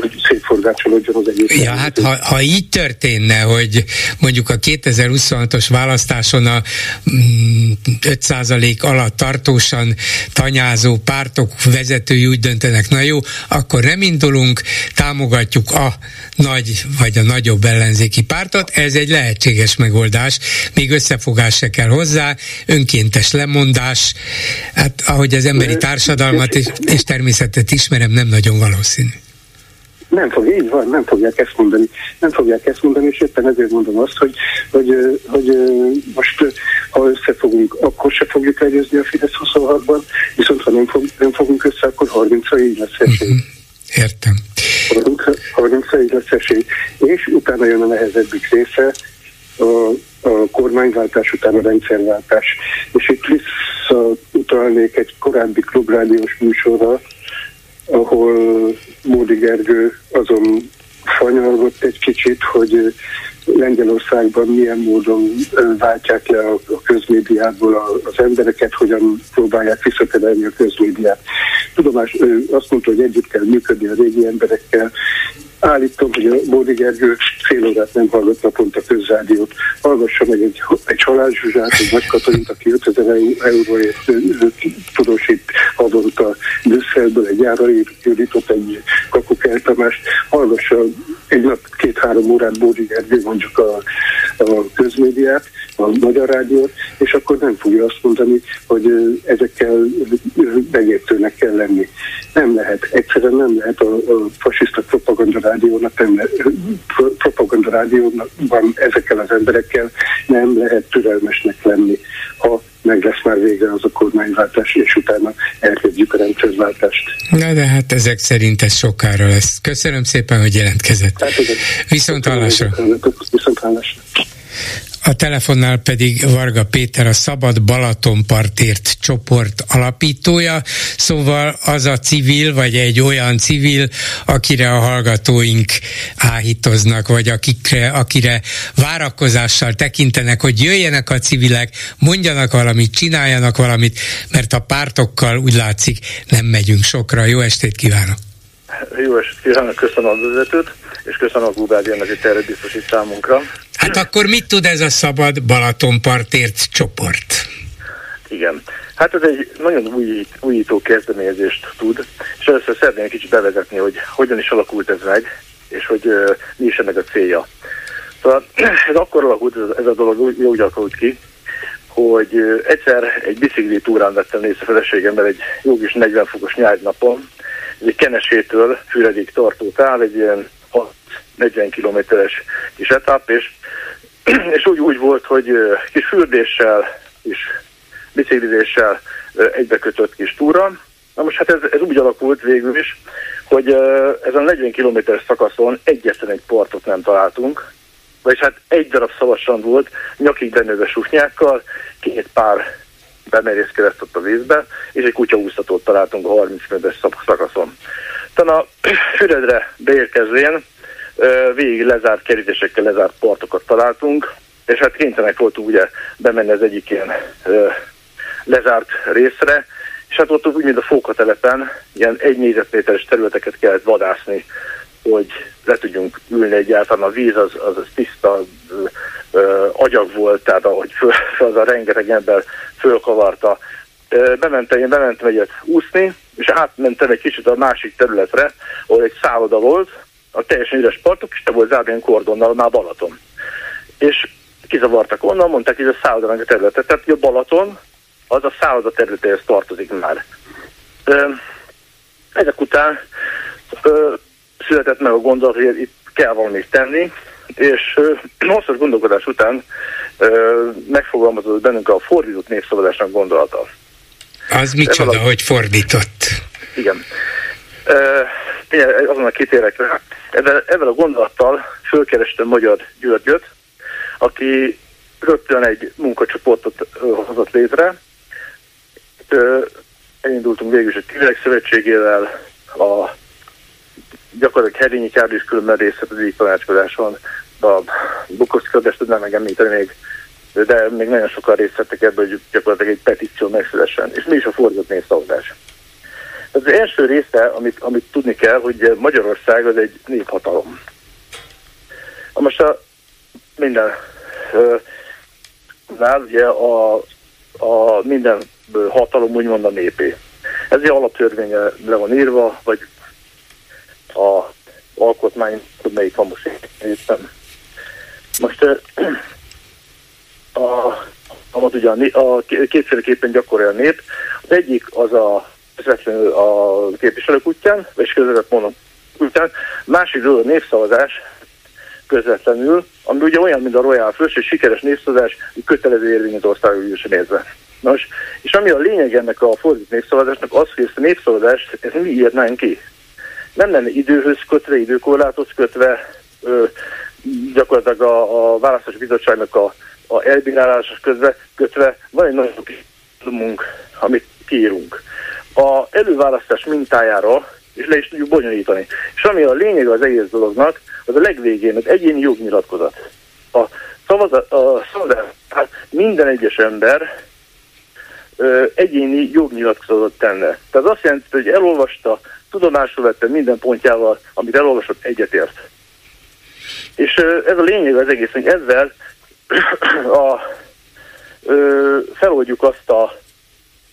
hogy szétforgácsolódjon az egész. Ja, hát ha, ha így történne, hogy mondjuk a 2026-os választáson a 5% mm, alatt tartósan tanyázó pártok vezetői úgy döntenek, na jó, akkor nem indulunk, támogatjuk a nagy vagy a nagyobb ellenzéki pártot, ez egy lehetséges megoldás, még összefogás se kell hozzá, önkéntes lemondás, hát ahogy az emberi társadalmat és, és természetet ismerem, nem nagyon valószínű. Nem fog, így van, nem fogják ezt mondani. Nem fogják ezt mondani, és éppen ezért mondom azt, hogy, hogy, hogy most ha összefogunk, akkor se fogjuk elgyőzni a Fidesz 26-ban, viszont ha nem, fog, nem fogunk össze, akkor 30-ra így lesz esély. Uh-huh. Értem. 30-ra így lesz esély. És utána jön a nehezebbik része, a kormányváltás után a rendszerváltás. És itt visszautalnék egy korábbi klubrádiós műsorra, ahol Módi Gergő azon fanyalgott egy kicsit, hogy Lengyelországban milyen módon váltják le a, közmédiából az embereket, hogyan próbálják visszaterelni a közmédiát. Tudomás, azt mondta, hogy együtt kell működni a régi emberekkel, Állítom, hogy a Bódi Gergő fél órát nem hallgat naponta közrádiót. Hallgassa meg egy, egy Zsuzsát, egy Nagy Katalint, aki 5000 euróért tudósít havonta Brüsszelből, egy jára jutott egy Kakukel Tamást. Hallgassa egy nap két-három órát Bódi Gergő mondjuk a, a közmédiát, a Magyar Rádiót, és akkor nem fogja azt mondani, hogy ezekkel megértőnek kell lenni. Nem lehet, egyszerűen nem lehet a, a fasiszta propaganda rádiónak, nem lehet, propaganda rádiónak van ezekkel az emberekkel nem lehet türelmesnek lenni, ha meg lesz már vége az a kormányváltás, és utána elkezdjük a rendszerváltást. Na de hát ezek szerint ez sokára lesz. Köszönöm szépen, hogy jelentkezett. Hát, Viszont hallásra. Viszont hallásra. A telefonnál pedig Varga Péter, a Szabad Balatonpartért csoport alapítója, szóval az a civil, vagy egy olyan civil, akire a hallgatóink áhítoznak, vagy akikre, akire várakozással tekintenek, hogy jöjjenek a civilek, mondjanak valamit, csináljanak valamit, mert a pártokkal úgy látszik nem megyünk sokra. Jó estét kívánok! Jó estét kívánok, köszönöm a vezetőt és köszönöm a Google-nak, hogy erre biztosít számunkra. Hát akkor mit tud ez a szabad Balatonpartért csoport? Igen. Hát ez egy nagyon új, újító kezdeményezést tud, és először szeretném kicsit bevezetni, hogy hogyan is alakult ez meg, és hogy uh, mi is ennek a célja. Szóval ez akkor alakult ez, ez a dolog, úgy, úgy alakult ki, hogy egyszer egy bicikli túrán vettem észre feleségemmel egy jó kis 40 fokos nyári napon, egy Kenesétől Füredig tartó táv, egy ilyen 40 kilométeres kis etap, és, és úgy, úgy volt, hogy kis fürdéssel és biciklizéssel egybekötött kis túra. Na most hát ez, ez úgy alakult végül is, hogy ezen a 40 kilométeres szakaszon egyetlen egy partot nem találtunk, vagyis hát egy darab szavasan volt, nyakig benőve susnyákkal, két pár bemerészkedett ott a vízbe, és egy kutyaúsztatót találtunk a 30 méteres szakaszon. Talán a Füredre beérkezvén végig lezárt kerítésekkel lezárt partokat találtunk, és hát kénytelenek voltunk ugye bemenni az egyik ilyen lezárt részre, és hát ott úgy, mint a fókatelepen, ilyen egy négyzetméteres területeket kellett vadászni, hogy le tudjunk ülni egyáltalán. A víz az, az, az tiszta ö, agyag volt, tehát ahogy föl, az a rengeteg ember fölkavarta. Ö, bementem, én bementem egyet úszni, és átmentem egy kicsit a másik területre, ahol egy szálloda volt, a teljesen üres partok, és te volt zárva kordonnal már Balaton. És kizavartak onnan, mondták, hogy a szállodának a területe. Tehát a Balaton az a szálloda területéhez tartozik már. Ezek után született meg a gondolat, hogy itt kell valamit tenni, és hosszas gondolkodás után megfogalmazott bennünk a fordított népszavazásnak gondolata. Az micsoda, a... hogy fordított? Igen. Azon a kitérek rá. Ezzel, ezzel a gondolattal fölkerestem Magyar Györgyöt, aki rögtön egy munkacsoportot hozott létre. Elindultunk végül is egy Kivelek Szövetségével, a gyakorlatilag Herényi Károly is különben ügyi tanácskozáson, a Bukowski ezt tudnám megemlíteni még, de még nagyon sokan részt vettek ebből, hogy gyakorlatilag egy petíció megszülessen. És mi is a fordított népszavazás? Az első része, amit, amit tudni kell, hogy Magyarország az egy néphatalom. Most a minden nál ugye a, a minden hatalom úgymond a népé. Ez egy alaptörvénye le van írva, vagy a alkotmány, hogy melyik van most éppen. Most a, a, ugye a, a kétféleképpen gyakorol a nép. Az egyik az a közvetlenül a képviselők útján, és közvetlenül mondom útján. Másik a népszavazás közvetlenül, ami ugye olyan, mint a Royal Flush, egy sikeres népszavazás, kötelező érvényű az országgyűlésre nézve. Nos, és ami a lényeg ennek a fordít népszavazásnak az, hogy ezt a népszavazást, ez mi írnánk ki nem lenne időhöz kötve, időkorláthoz kötve, ö, gyakorlatilag a, a választási bizottságnak a, a elbírálása közve, kötve van egy nagyon munk, amit kiírunk. A előválasztás mintájára és le is tudjuk bonyolítani. És ami a lényeg az egész dolognak, az a legvégén az egyéni jognyilatkozat. A szavazat, a hát minden egyes ember ö, egyéni jognyilatkozatot tenne. Tehát azt jelenti, hogy elolvasta tudomásul vette minden pontjával, amit elolvasott, egyetért. És ez a lényeg az egész, hogy ezzel a, ö, feloldjuk azt a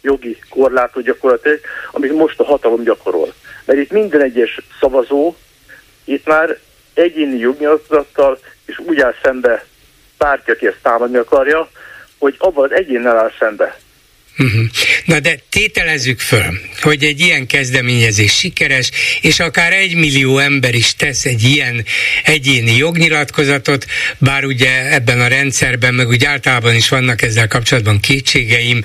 jogi korlátot gyakorlatilag, amit most a hatalom gyakorol. Mert itt minden egyes szavazó itt már egyéni jognyilatkozattal, és úgy áll szembe pártja, aki ezt támadni akarja, hogy abban az egyénnel áll szembe. Uh-huh. Na de tételezzük föl, hogy egy ilyen kezdeményezés sikeres, és akár egy millió ember is tesz egy ilyen egyéni jognyilatkozatot, bár ugye ebben a rendszerben, meg úgy általában is vannak ezzel kapcsolatban kétségeim,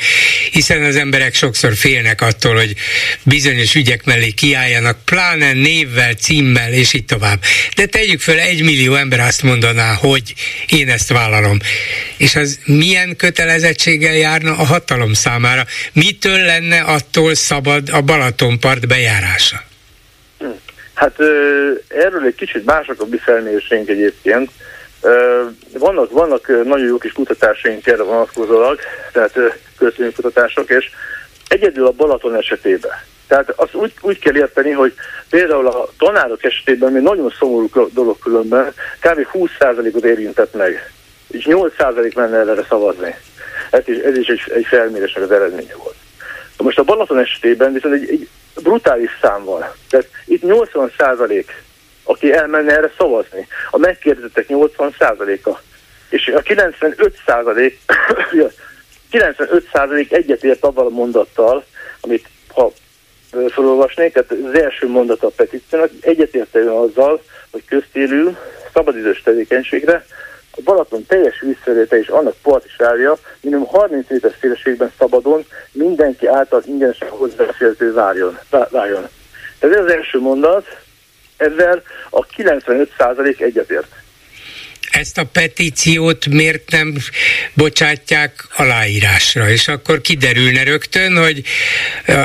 hiszen az emberek sokszor félnek attól, hogy bizonyos ügyek mellé kiálljanak, pláne névvel, címmel, és így tovább. De tegyük föl, egy millió ember azt mondaná, hogy én ezt vállalom. És az milyen kötelezettséggel járna a hatalom számára? Számára. Mitől lenne attól szabad a Balatonpart bejárása? Hát erről egy kicsit mások a mi felméréseink egyébként. Vannak, vannak nagyon jó kis kutatásaink erre vonatkozólag, tehát kutatások, és egyedül a Balaton esetében. Tehát azt úgy, úgy kell érteni, hogy például a tanárok esetében még nagyon szomorú dolog különben, kb. 20%-ot érintett meg, és 8% menne erre szavazni. Ez is, ez is egy, egy felmérésnek az eredménye volt. Most a Balaton esetében viszont egy, egy brutális szám van. Tehát itt 80 százalék aki elmenne erre szavazni. A megkérdezettek 80%-a. És a 95% 95% egyetért avval a mondattal, amit ha felolvasnék, tehát az első mondata a petíciónak, egyetértően azzal, hogy köztélű, szabadidős tevékenységre a Balaton teljes vízfeléte és annak part is állja, minimum 30 méter szélességben szabadon mindenki által ingyenesen hozzáférhető várjon. várjon. Ez az első mondat, ezzel a 95% egyetért. Ezt a petíciót miért nem bocsátják aláírásra, és akkor kiderülne rögtön, hogy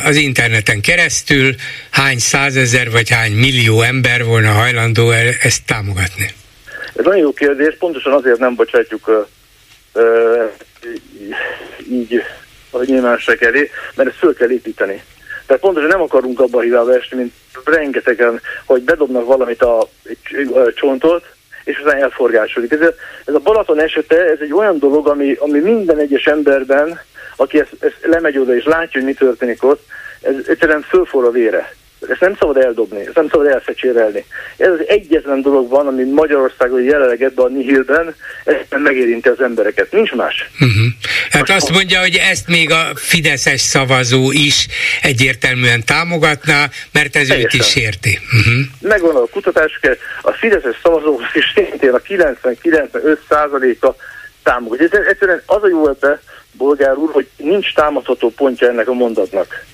az interneten keresztül hány százezer vagy hány millió ember volna hajlandó ezt támogatni. Ez nagyon jó kérdés, pontosan azért nem bocsátjuk uh, így a nyilvánosság elé, mert ezt föl kell építeni. Tehát pontosan nem akarunk abba hibába esni, mint rengetegen, hogy bedobnak valamit a, egy, a csontot, és aztán elforgásodik. Ez, ez a Balaton esete, ez egy olyan dolog, ami, ami minden egyes emberben, aki ezt, ezt lemegy oda és látja, hogy mi történik ott, ez egyszerűen fölfor a vére. Ezt nem szabad eldobni, ezt nem szabad elfecsérelni. Ez az egyetlen dolog van, ami Magyarországon jelenleg ebben a nihilben ezt megérinti az embereket. Nincs más. Uh-huh. Hát azt mondja, hogy ezt még a Fideszes szavazó is egyértelműen támogatná, mert ez Teljesen. őt is érti. Uh-huh. Megvan a kutatás, a Fideszes szavazók is szintén a 90-95 százaléka támogatja. Ez egyszerűen az a jó ebbe, bolgár úr, hogy nincs támadható pontja ennek a mondatnak.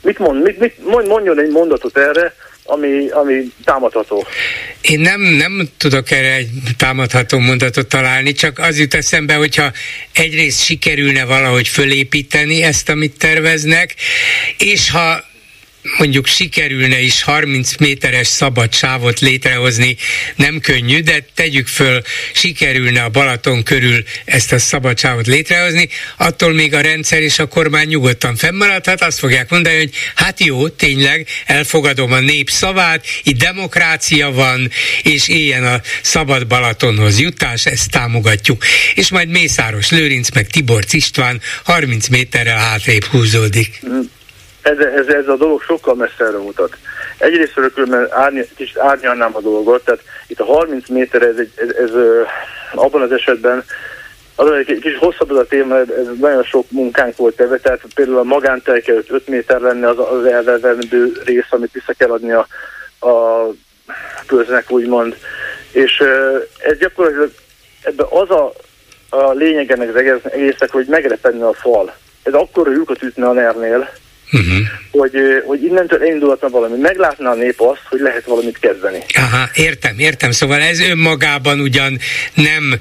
Mit mond, mit, mit, mondjon egy mondatot erre, ami, ami támadható. Én nem, nem tudok erre egy támadható mondatot találni, csak az jut eszembe, hogyha egyrészt sikerülne valahogy fölépíteni ezt, amit terveznek, és ha mondjuk sikerülne is 30 méteres szabad sávot létrehozni, nem könnyű, de tegyük föl, sikerülne a Balaton körül ezt a szabad sávot létrehozni, attól még a rendszer és a kormány nyugodtan fennmaradhat, azt fogják mondani, hogy hát jó, tényleg elfogadom a nép szavát, itt demokrácia van, és éljen a szabad Balatonhoz jutás, ezt támogatjuk. És majd Mészáros Lőrinc meg Tibor István 30 méterrel hátrébb húzódik. Ez, ez, ez a dolog sokkal messzerre mutat. Egyrészt mert árny, kicsit árnyalnám a dolgot, tehát itt a 30 méter, ez, egy, ez, ez, abban az esetben az egy kicsit hosszabb az a téma, ez nagyon sok munkánk volt ebbe, tehát például a magántelke 5 méter lenne az, az elvevendő rész, amit vissza kell adni a, a köznek, úgymond. És ez gyakorlatilag ebbe az a, a lényeg ennek az egésznek, hogy megrepedne a fal. Ez akkor lyukat ütne a nernél, uh-huh. hogy, hogy innentől indulhatna valami. Meglátna a nép azt, hogy lehet valamit kezdeni. Aha, értem, értem. Szóval ez önmagában ugyan nem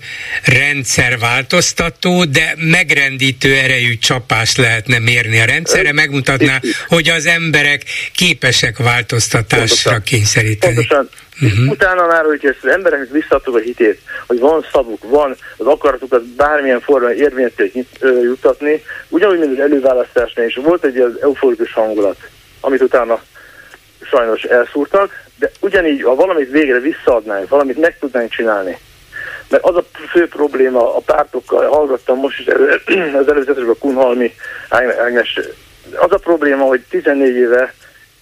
rendszerváltoztató, de megrendítő erejű csapás lehetne mérni a rendszerre, megmutatná, hogy az emberek képesek változtatásra kényszeríteni. Pontosan. Uh-huh. Utána már, hogy ezt az embereknek visszaadtuk a hitét, hogy van szavuk, van az akaratukat bármilyen formán érvényet juttatni, ugyanúgy, mint az előválasztásnál is volt egy az euforikus hangulat, amit utána sajnos elszúrtak, de ugyanígy, ha valamit végre visszaadnánk, valamit meg tudnánk csinálni, mert az a fő probléma a pártokkal, hallgattam most is az előzetesben a Kunhalmi Ágnes, az a probléma, hogy 14 éve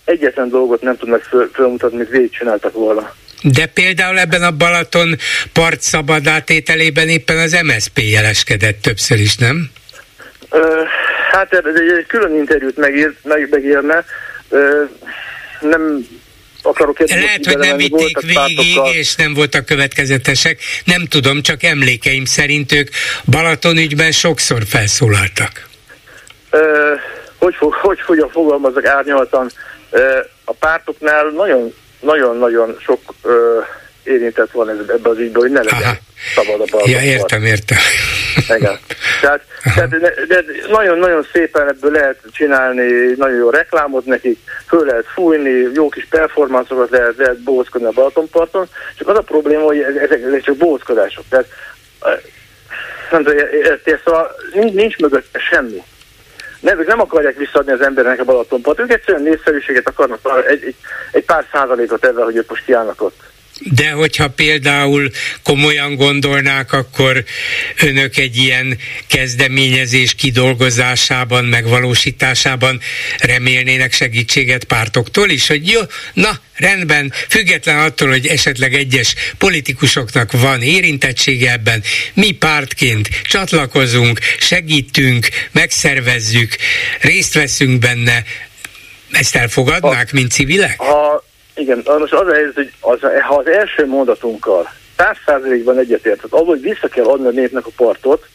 egyetlen dolgot nem tudnak föl, fölmutatni, amit végigcsináltak volna. De például ebben a Balaton part szabad átételében éppen az MSP jeleskedett többször is, nem? Ö, hát ez egy külön interjút megír, meg, megírne. Ö, nem akarok Lehet, hogy nem vitték végig, pártokkal. és nem voltak következetesek. Nem tudom, csak emlékeim szerint ők Balaton ügyben sokszor felszólaltak. Ö, hogy, fog, hogy hogyan fogalmazok árnyaltan? A pártoknál nagyon nagyon-nagyon sok érintett van ebbe az ügyben, hogy ne legyen Aha. szabad a. Ja, értem, értem. Igen. Tehát, tehát de, de nagyon-nagyon szépen ebből lehet csinálni nagyon jó reklámot nekik, föl lehet fújni, jó kis performancokat lehet, lehet bózkodni a Balatonparton, csak az a probléma, hogy ezek, ezek csak bózkodások. Tehát nem tudom, szóval nincs, nincs mögötte semmi nem, nem akarják visszaadni az embernek a Balatonpat, ők egyszerűen népszerűséget akarnak, egy, egy, egy pár százalékot ebben, hogy ők most kiállnak ott. De hogyha például komolyan gondolnák, akkor önök egy ilyen kezdeményezés kidolgozásában, megvalósításában remélnének segítséget pártoktól is, hogy jó, na, rendben, független attól, hogy esetleg egyes politikusoknak van érintettsége ebben, mi pártként csatlakozunk, segítünk, megszervezzük, részt veszünk benne, ezt elfogadnák, mint civilek? Ha igen, most az a helyzet, hogy az, ha az első mondatunkkal száz százalékban egyetért, tehát abban, hogy vissza kell adni a népnek a partot,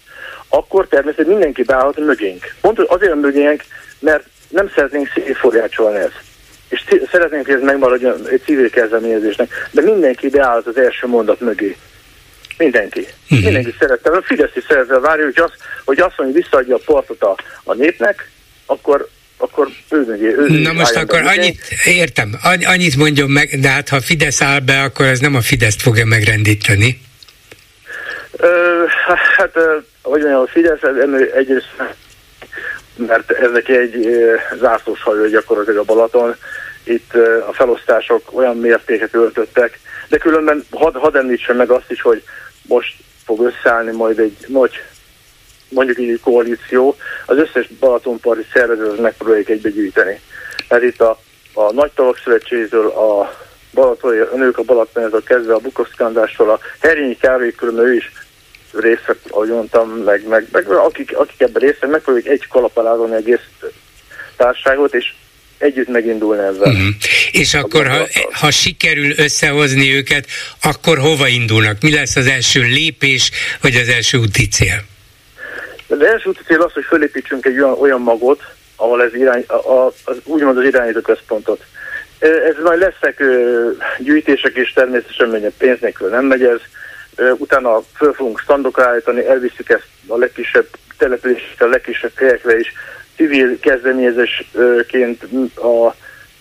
akkor természetesen mindenki beállhat mögénk. Pont azért mögénk, mert nem szeretnénk szétforgácsolni ezt. És szeretnénk, hogy ez megmaradjon egy civil kezdeményezésnek, de mindenki beállhat az első mondat mögé. Mindenki. Mm-hmm. Mindenki szerette. A Fidesz is szerette várja, hogy azt, hogy azt mondja, hogy visszaadja a partot a, a népnek, akkor akkor ő, ő, ő Na most akkor annyit, értem, annyit mondjon meg, de hát ha Fidesz áll be, akkor ez nem a Fideszt fogja megrendíteni. Ö, hát, hogy mondjam, a Fidesz egyrészt, mert ez neki egy zászlós hajó gyakorlatilag a Balaton, itt a felosztások olyan mértéket öltöttek, de különben hadd had említsem meg azt is, hogy most fog összeállni majd egy nagy mondjuk így koalíció, az összes Balatonparti szervezőt megpróbáljuk egybegyűjteni. Mert itt a, a Nagy Tavak Szövetségtől, a Balaton, a nők a Balatonától kezdve a Bukoszkandástól, a Herényi különben ő is részt vett, ahogy mondtam, meg, meg, meg akik, akik ebben részt megpróbáljuk egy kalap alá egész társágot, és együtt megindulni ezzel. Uh-huh. És akkor, ha, ha sikerül összehozni őket, akkor hova indulnak? Mi lesz az első lépés, vagy az első úti cél? Az első úti cél az, hogy fölépítsünk egy olyan, olyan magot, ahol ez irány, a, az, úgymond az irányító központot. Ez majd lesznek gyűjtések is, természetesen menjen pénz nélkül nem megy ez. Utána föl fogunk standokra állítani, elviszük ezt a legkisebb településre, a legkisebb helyekre is. Civil kezdeményezésként a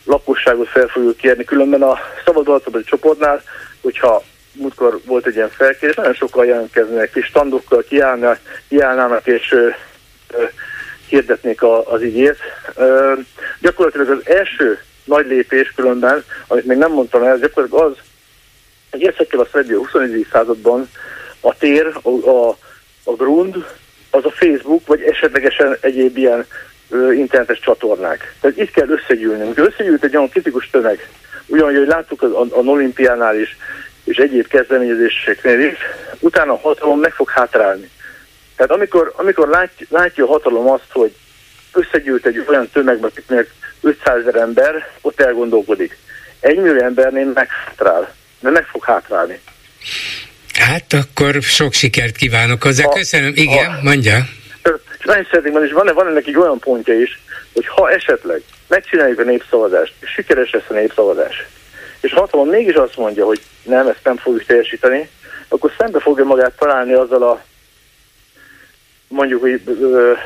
lakosságot fel fogjuk kérni. Különben a szabad csoportnál, hogyha múltkor volt egy ilyen felkérés, nagyon sokan jelentkeznek, kis standokkal kiállnának, kiállnának és ö, ö, hirdetnék a, az igét. Ö, gyakorlatilag az első nagy lépés különben, amit még nem mondtam el, gyakorlatilag az, hogy ezekkel a a 21. században a tér, a, a, a grund, az a Facebook, vagy esetlegesen egyéb ilyen ö, internetes csatornák. Tehát itt kell összegyűlnünk. Összegyűlt egy olyan kritikus tömeg, ugyanúgy, hogy láttuk az, a, a olimpiánál is, és egyéb kezdeményezéseknél is, utána a hatalom meg fog hátrálni. Tehát amikor, amikor látja, látja a hatalom azt, hogy összegyűlt egy olyan tömegbe, akiknek 500 ezer ember, ott elgondolkodik. Egy millió embernél meghátrál, mert meg fog hátrálni. Hát akkor sok sikert kívánok hozzá. Ha, Köszönöm. Igen, ha, mondja. Nagyon szeretném mondani, és van, van ennek egy olyan pontja is, hogy ha esetleg megcsináljuk a népszavazást, és sikeres lesz a népszavazás, és hatalom mégis azt mondja, hogy nem, ezt nem fogjuk teljesíteni, akkor szembe fogja magát találni azzal a mondjuk, hogy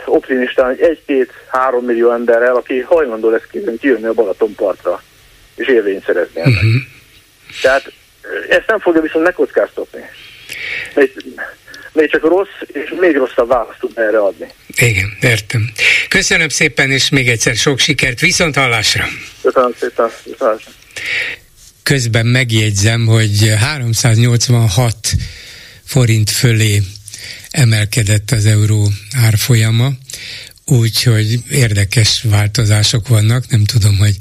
optimistán, hogy egy-két-három millió emberrel, aki hajlandó lesz kijönni a Balatonpartra, és érvényt szerezni. Uh-huh. Tehát ezt nem fogja viszont megkockáztatni. Még, még csak rossz, és még rosszabb választ tud erre adni. Igen, értem. Köszönöm szépen, és még egyszer sok sikert. Viszont hallásra! Köszönöm szépen, viszont hallásra. Közben megjegyzem, hogy 386 forint fölé emelkedett az euró árfolyama, úgyhogy érdekes változások vannak, nem tudom, hogy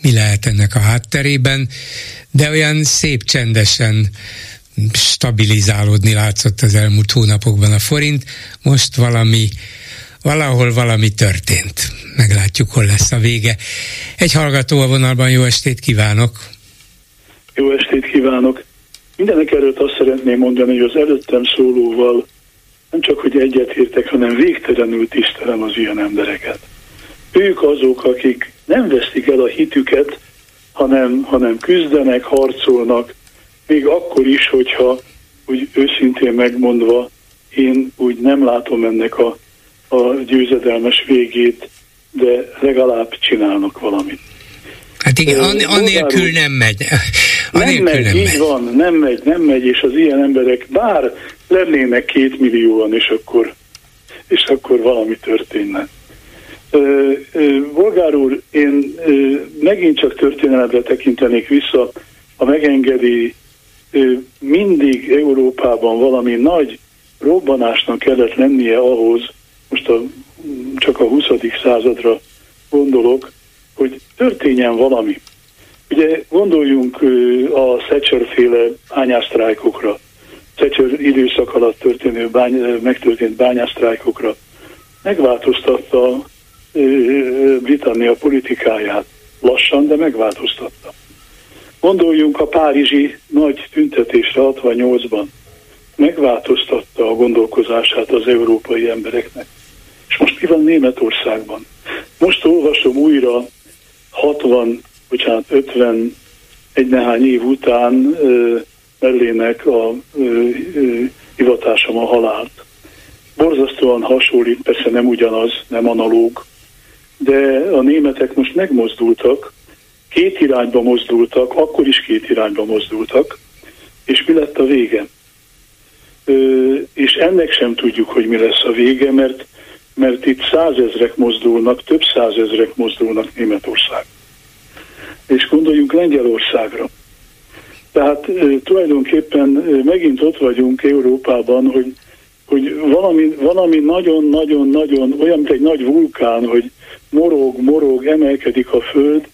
mi lehet ennek a hátterében, de olyan szép csendesen stabilizálódni látszott az elmúlt hónapokban a forint, most valami valahol valami történt. Meglátjuk, hol lesz a vége. Egy hallgató a vonalban, jó estét kívánok! Jó estét kívánok! Mindenek előtt azt szeretném mondani, hogy az előttem szólóval nem csak, hogy egyetértek, hanem végtelenül tisztelem az ilyen embereket. Ők azok, akik nem vesztik el a hitüket, hanem, hanem küzdenek, harcolnak, még akkor is, hogyha úgy őszintén megmondva, én úgy nem látom ennek a, a győzedelmes végét, de legalább csinálnak valamit. Hát igen, an, anélkül nem megy. Anélkül nem megy, nem így megy. van, nem megy, nem megy, és az ilyen emberek bár lennének két millióan, és akkor, és akkor valami történne. Bolgár úr, én megint csak történelemre tekintenék vissza, ha megengedi, mindig Európában valami nagy robbanásnak kellett lennie ahhoz, most a, csak a 20. századra gondolok, hogy történjen valami. Ugye gondoljunk a Thatcher féle bányásztrájkokra, Thatcher időszak alatt történő bány, megtörtént bányásztrájkokra. Megváltoztatta Britannia politikáját. Lassan, de megváltoztatta. Gondoljunk a párizsi nagy tüntetésre 68-ban. Megváltoztatta a gondolkozását az európai embereknek. És most mi van Németországban? Most olvasom újra 60, bocsánat, 50 egy nehány év után Mellének a hivatásom a halált. Borzasztóan hasonlít, persze nem ugyanaz, nem analóg, de a németek most megmozdultak, két irányba mozdultak, akkor is két irányba mozdultak, és mi lett a vége? Ö, és ennek sem tudjuk, hogy mi lesz a vége, mert, mert itt százezrek mozdulnak, több százezrek mozdulnak Németország. És gondoljunk Lengyelországra. Tehát tulajdonképpen megint ott vagyunk Európában, hogy, hogy valami, valami nagyon-nagyon-nagyon olyan, mint egy nagy vulkán, hogy morog, morog, emelkedik a föld,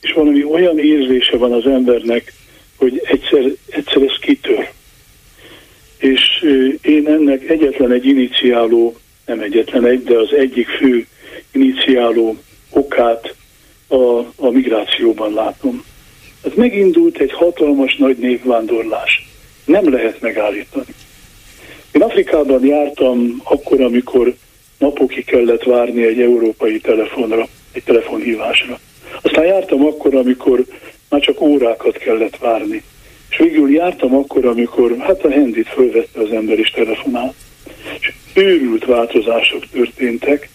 és valami olyan érzése van az embernek, hogy egyszer, egyszer ez kitör. És én ennek egyetlen egy iniciáló, nem egyetlen egy, de az egyik fő iniciáló okát a, a migrációban látom. Hát megindult egy hatalmas nagy népvándorlás. Nem lehet megállítani. Én Afrikában jártam akkor, amikor napokig kellett várni egy európai telefonra, egy telefonhívásra. Aztán jártam akkor, amikor már csak órákat kellett várni. És végül jártam akkor, amikor hát a hendit fölvette az ember is telefonál. És őrült változások történtek,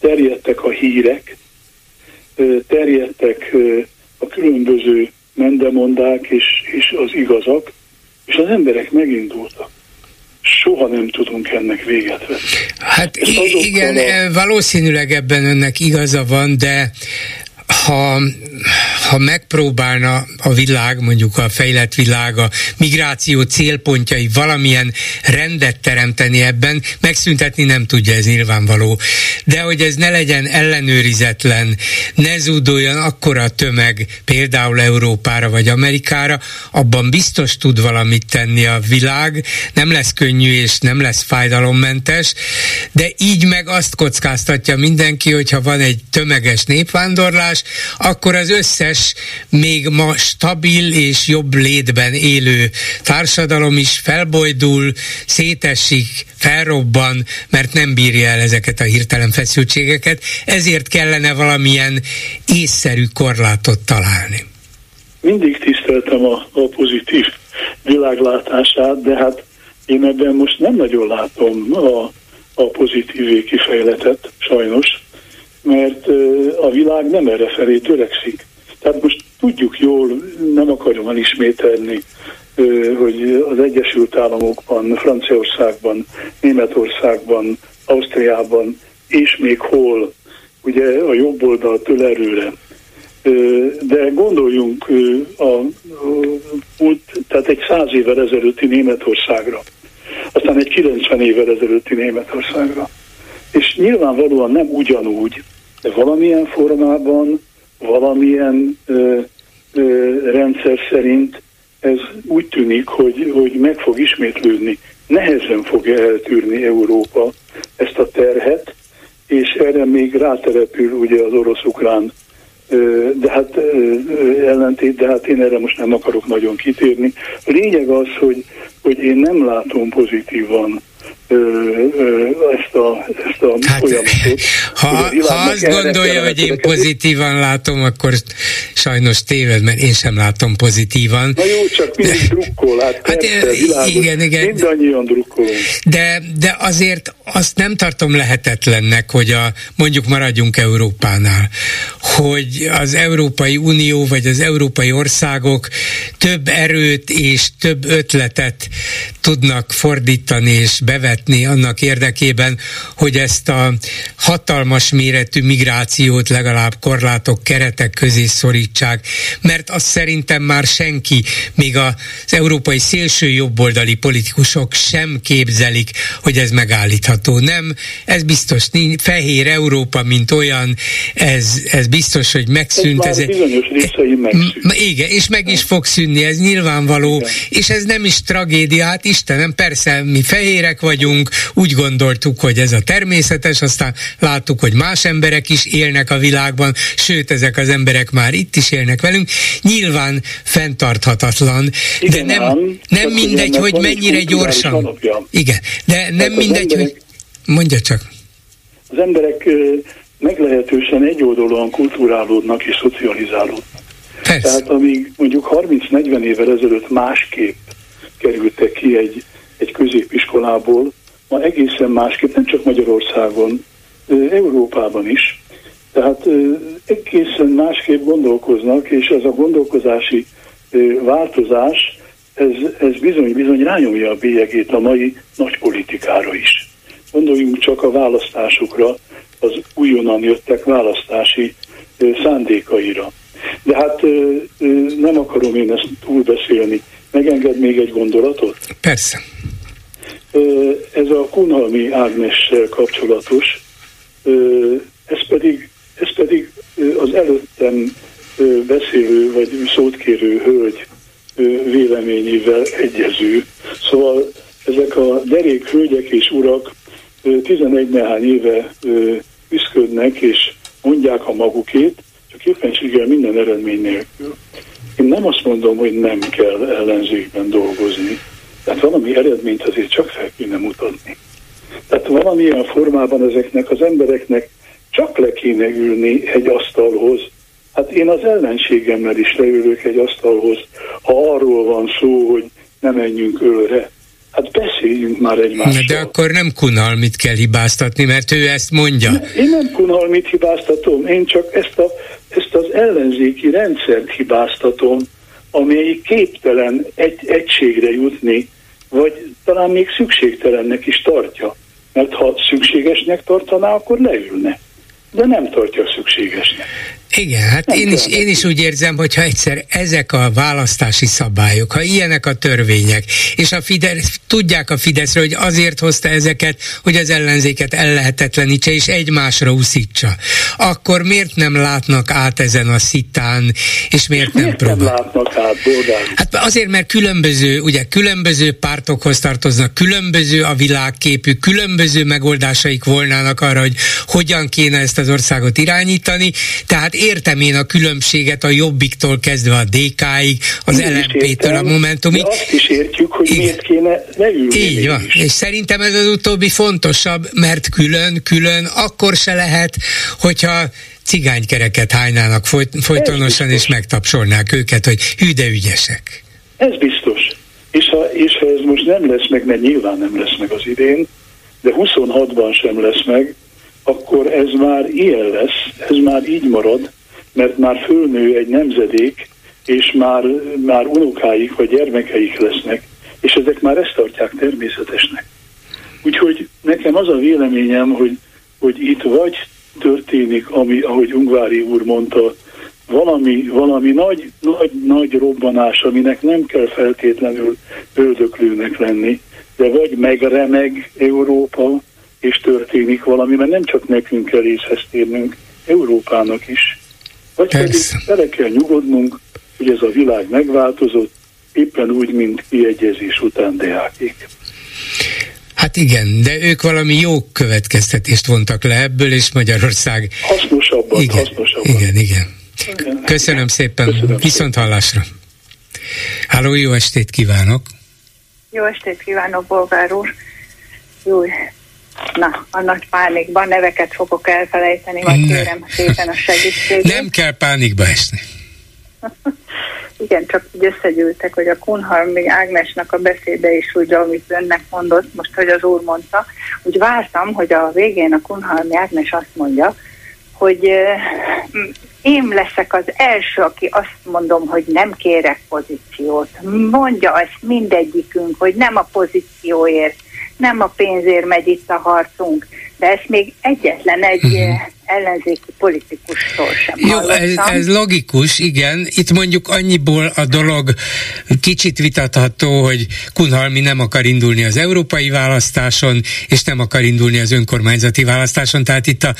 terjedtek a hírek, terjedtek a különböző mendemondák és, és az igazak, és az emberek megindultak soha nem tudunk ennek véget vetni. Hát igen, a... valószínűleg ebben önnek igaza van, de ha, ha megpróbálna a világ, mondjuk a fejlett világ, a migráció célpontjai valamilyen rendet teremteni ebben, megszüntetni nem tudja, ez nyilvánvaló. De hogy ez ne legyen ellenőrizetlen, ne zúduljon akkora tömeg például Európára vagy Amerikára, abban biztos tud valamit tenni a világ, nem lesz könnyű és nem lesz fájdalommentes, de így meg azt kockáztatja mindenki, hogyha van egy tömeges népvándorlás, akkor az összes még ma stabil és jobb létben élő társadalom is felbojdul, szétesik, felrobban, mert nem bírja el ezeket a hirtelen feszültségeket, ezért kellene valamilyen észszerű korlátot találni. Mindig tiszteltem a, a pozitív világlátását, de hát én ebben most nem nagyon látom a, a pozitív kifejletet, sajnos mert a világ nem erre felé törekszik. Tehát most tudjuk jól, nem akarom elismételni, hogy az Egyesült Államokban, Franciaországban, Németországban, Ausztriában és még hol, ugye a jobb oldal erőre. De gondoljunk a, a, tehát egy száz évvel ezelőtti Németországra, aztán egy 90 évvel ezelőtti Németországra. És nyilvánvalóan nem ugyanúgy, de valamilyen formában, valamilyen ö, ö, rendszer szerint ez úgy tűnik, hogy, hogy meg fog ismétlődni. Nehezen fogja eltűrni Európa ezt a terhet, és erre még ráterepül ugye az orosz-ukrán de hát ellentét, de hát én erre most nem akarok nagyon kitérni. Lényeg az, hogy, hogy én nem látom pozitívan ezt a, ezt a hát, folyamatot. Ha, ha azt gondolja, hogy én pozitívan látom, akkor sajnos téved, mert én sem látom pozitívan. Na jó, csak mindig de, drukkol, hát, hát persze, igen, igen. Mindannyian drukkolunk. De, de azért azt nem tartom lehetetlennek, hogy a, mondjuk maradjunk Európánál, hogy az Európai Unió vagy az európai országok több erőt és több ötletet tudnak fordítani és bevetni annak érdekében, hogy ezt a hatalmas méretű migrációt legalább korlátok, keretek közé szorítsák, mert azt szerintem már senki, még az európai szélső jobboldali politikusok sem képzelik, hogy ez megállítható. Nem, ez biztos, fehér Európa, mint olyan, ez, ez biztos, hogy megszűnt. Ez, ez bizonyos részei megszűnt. Igen, és meg is fog szűnni, ez nyilvánvaló, Igen. és ez nem is tragédia, hát Istenem, persze mi fehérek vagyunk, úgy gondoltuk, hogy ez a természetes, aztán láttuk, hogy más emberek is élnek a világban, sőt, ezek az emberek már itt is élnek velünk. Nyilván fenntarthatatlan, Igen, de nem, nem, nem mindegy, hogy mennyire gyorsan. Alapja. Igen, de nem hát mindegy, emberek, hogy... Mondja csak. Az emberek meglehetősen egyoldalúan kulturálódnak és szocializálódnak. Persze. Tehát amíg mondjuk 30-40 évvel ezelőtt másképp kerültek ki egy, egy középiskolából, ma egészen másképp, nem csak Magyarországon, Európában is. Tehát egészen másképp gondolkoznak, és ez a gondolkozási változás, ez, ez bizony-bizony rányomja a bélyegét a mai nagy politikára is. Gondoljunk csak a választásokra, az újonnan jöttek választási szándékaira. De hát nem akarom én ezt túlbeszélni. Megenged még egy gondolatot? Persze. Ez a Kunhalmi Ágnessel kapcsolatos, ez pedig, ez pedig az előttem beszélő vagy szót kérő hölgy véleményével egyező. Szóval ezek a derék hölgyek és urak 11 nehány éve üszködnek és mondják a magukét, csak éppenséggel minden eredmény nélkül. Én nem azt mondom, hogy nem kell ellenzékben dolgozni, tehát valami eredményt azért csak fel kéne mutatni. Tehát valamilyen formában ezeknek az embereknek csak le kéne ülni egy asztalhoz. Hát én az ellenségemmel is leülök egy asztalhoz, ha arról van szó, hogy ne menjünk ölre. Hát beszéljünk már egymással. De akkor nem Kunalmit kell hibáztatni, mert ő ezt mondja. Én nem Kunalmit hibáztatom, én csak ezt, a, ezt az ellenzéki rendszert hibáztatom, amely képtelen egy, egységre jutni, vagy talán még szükségtelennek is tartja. Mert ha szükségesnek tartaná, akkor leülne. De nem tartja szükségesnek. Igen, hát én is, én is úgy érzem, hogy ha egyszer ezek a választási szabályok, ha ilyenek a törvények, és a Fidesz, tudják a Fideszről, hogy azért hozta ezeket, hogy az ellenzéket ellehetetlenítse és egymásra uszítsa, akkor miért nem látnak át ezen a szitán, és miért nem miért próbál? nem látnak át, Bordán? Hát azért, mert különböző, ugye különböző pártokhoz tartoznak, különböző a világképük, különböző megoldásaik volnának arra, hogy hogyan kéne ezt az országot irányítani, tehát értem én a különbséget a Jobbiktól kezdve a DK-ig, az LMP-től a Momentumig. De azt is értjük, hogy Igen. miért kéne leülni. Így van, is. és szerintem ez az utóbbi fontosabb, mert külön-külön akkor se lehet, hogyha cigánykereket hánynának folyt, folytonosan, és megtapsolnák őket, hogy hű, de ügyesek. Ez biztos. És ha, és ha ez most nem lesz meg, mert nyilván nem lesz meg az idén, de 26-ban sem lesz meg, akkor ez már ilyen lesz, ez már így marad, mert már fölnő egy nemzedék, és már, már unokáik vagy gyermekeik lesznek, és ezek már ezt tartják természetesnek. Úgyhogy nekem az a véleményem, hogy, hogy itt vagy történik, ami, ahogy Ungvári úr mondta, valami, valami nagy, nagy, nagy robbanás, aminek nem kell feltétlenül öldöklőnek lenni, de vagy megremeg Európa, és történik valami, mert nem csak nekünk kell észhez térnünk, Európának is. Vagy Persze. pedig bele kell nyugodnunk, hogy ez a világ megváltozott, éppen úgy, mint kiegyezés után deákék. Hát igen, de ők valami jó következtetést vontak le ebből, és Magyarország... Hasznosabban, igen, hasznosabban. Igen, igen. igen. Köszönöm szépen, Köszönöm viszont szépen. hallásra. Háló, jó estét kívánok! Jó estét kívánok, bolgár úr! Jó, Na, a nagy pánikban neveket fogok elfelejteni, majd kérem szépen a segítséget. Nem kell pánikba esni. Igen, csak úgy összegyűltek, hogy a Kunhalmi Ágnesnak a beszéde is úgy, amit önnek mondott, most, hogy az úr mondta, úgy vártam, hogy a végén a Kunhalmi Ágnes azt mondja, hogy én leszek az első, aki azt mondom, hogy nem kérek pozíciót. Mondja ezt mindegyikünk, hogy nem a pozícióért, nem a pénzért megy itt a harcunk, de ezt még egyetlen egy uh-huh. ellenzéki politikustól sem Jó, ez, ez logikus, igen. Itt mondjuk annyiból a dolog kicsit vitatható, hogy Kunhalmi nem akar indulni az európai választáson, és nem akar indulni az önkormányzati választáson, tehát itt a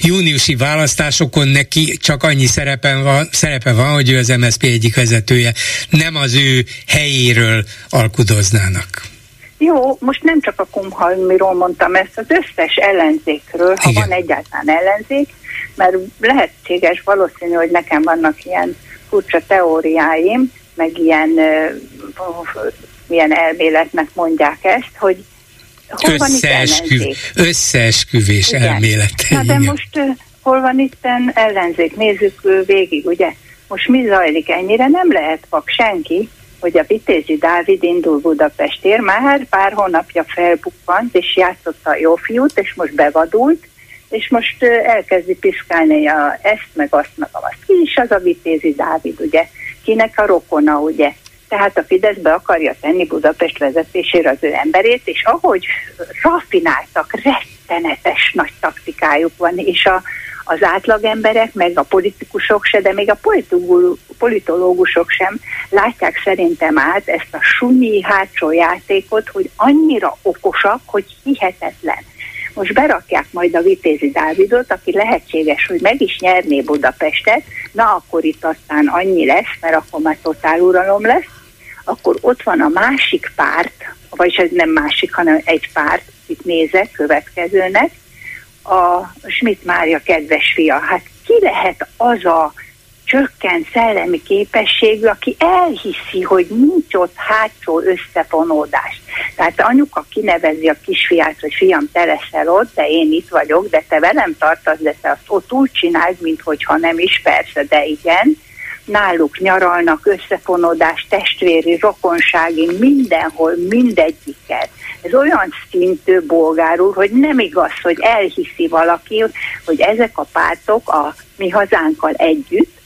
júniusi választásokon neki csak annyi szerepe van, szerepe van hogy ő az MSZP egyik vezetője, nem az ő helyéről alkudoznának. Jó, most nem csak a Kumhalmiról mondtam ezt, az összes ellenzékről, ha Igen. van egyáltalán ellenzék, mert lehetséges, valószínű, hogy nekem vannak ilyen furcsa teóriáim, meg ilyen, uh, ilyen elméletnek mondják ezt, hogy hol van itt ellenzék? Összeesküvés Igen. elmélet. Na de most uh, hol van itt ellenzék? Nézzük uh, végig, ugye? Most mi zajlik? Ennyire nem lehet vak senki, hogy a Vitézi Dávid indul Budapestért, már pár hónapja felbukkant, és játszotta a jó fiút, és most bevadult, és most elkezdi piszkálni a ezt, meg azt, meg azt. Ki is az a Vitézi Dávid, ugye? Kinek a rokona, ugye? Tehát a Fidesz be akarja tenni Budapest vezetésére az ő emberét, és ahogy rafináltak, rettenetes nagy taktikájuk van, és a, az átlagemberek, meg a politikusok se, de még a politológusok sem látják szerintem át ezt a sunyi hátsó játékot, hogy annyira okosak, hogy hihetetlen. Most berakják majd a Vitézi Dávidot, aki lehetséges, hogy meg is nyerné Budapestet, na akkor itt aztán annyi lesz, mert akkor már totál uralom lesz, akkor ott van a másik párt, vagyis ez nem másik, hanem egy párt, itt nézek következőnek, a Schmidt Mária kedves fia. Hát ki lehet az a csökkent szellemi képességű, aki elhiszi, hogy nincs ott hátsó összefonódás. Tehát anyuka kinevezi a kisfiát, hogy fiam, te leszel ott, de én itt vagyok, de te velem tartasz, de te azt ott úgy csináld, mintha nem is, persze, de igen. Náluk nyaralnak, összefonódás, testvéri, rokonsági, mindenhol, mindegyiket ez olyan szintű bolgárul, hogy nem igaz, hogy elhiszi valaki, hogy ezek a pártok a mi hazánkkal együtt,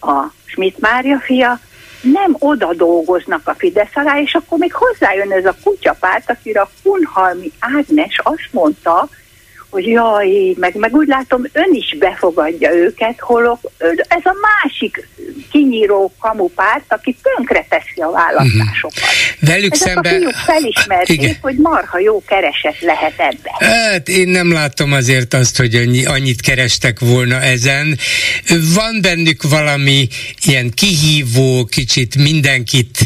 a Schmidt Mária fia, nem oda dolgoznak a Fidesz alá, és akkor még hozzájön ez a kutyapárt, akire a Kunhalmi Ágnes azt mondta, hogy jaj, meg, meg úgy látom, ön is befogadja őket, holok ez a másik kinyíró kamupárt, aki tönkre teszi a választásokat. Uh-huh. Velük Ezek szemben... a fiúk felismerték, Igen. hogy marha jó kereset lehet ebbe. Hát én nem látom azért azt, hogy annyi, annyit kerestek volna ezen. Van bennük valami ilyen kihívó, kicsit mindenkit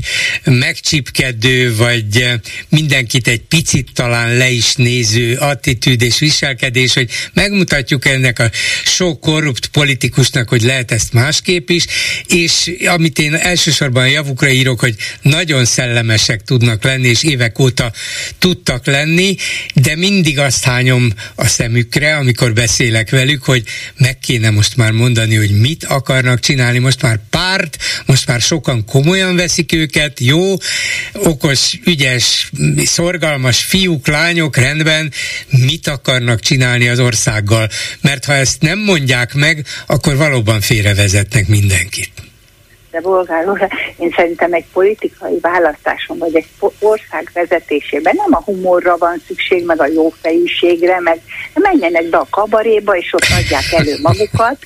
megcsipkedő, vagy mindenkit egy picit talán le is néző attitűd és viselkedés, hogy megmutatjuk ennek a sok korrupt politikusnak, hogy lehet ezt másképp is, és amit én elsősorban javukra írok, hogy nagyon szellemesek tudnak lenni, és évek óta tudtak lenni, de mindig azt hányom a szemükre, amikor beszélek velük, hogy meg kéne most már mondani, hogy mit akarnak csinálni, most már párt, most már sokan komolyan veszik őket, jó, okos, ügyes, szorgalmas fiúk, lányok, rendben, mit akarnak csinálni az országgal, mert ha ezt nem mondják meg, akkor valóban félrevezetnek mindenkit de bolgár úr, én szerintem egy politikai választáson, vagy egy ország vezetésében nem a humorra van szükség, meg a jófejűségre, meg menjenek be a kabaréba, és ott adják elő magukat.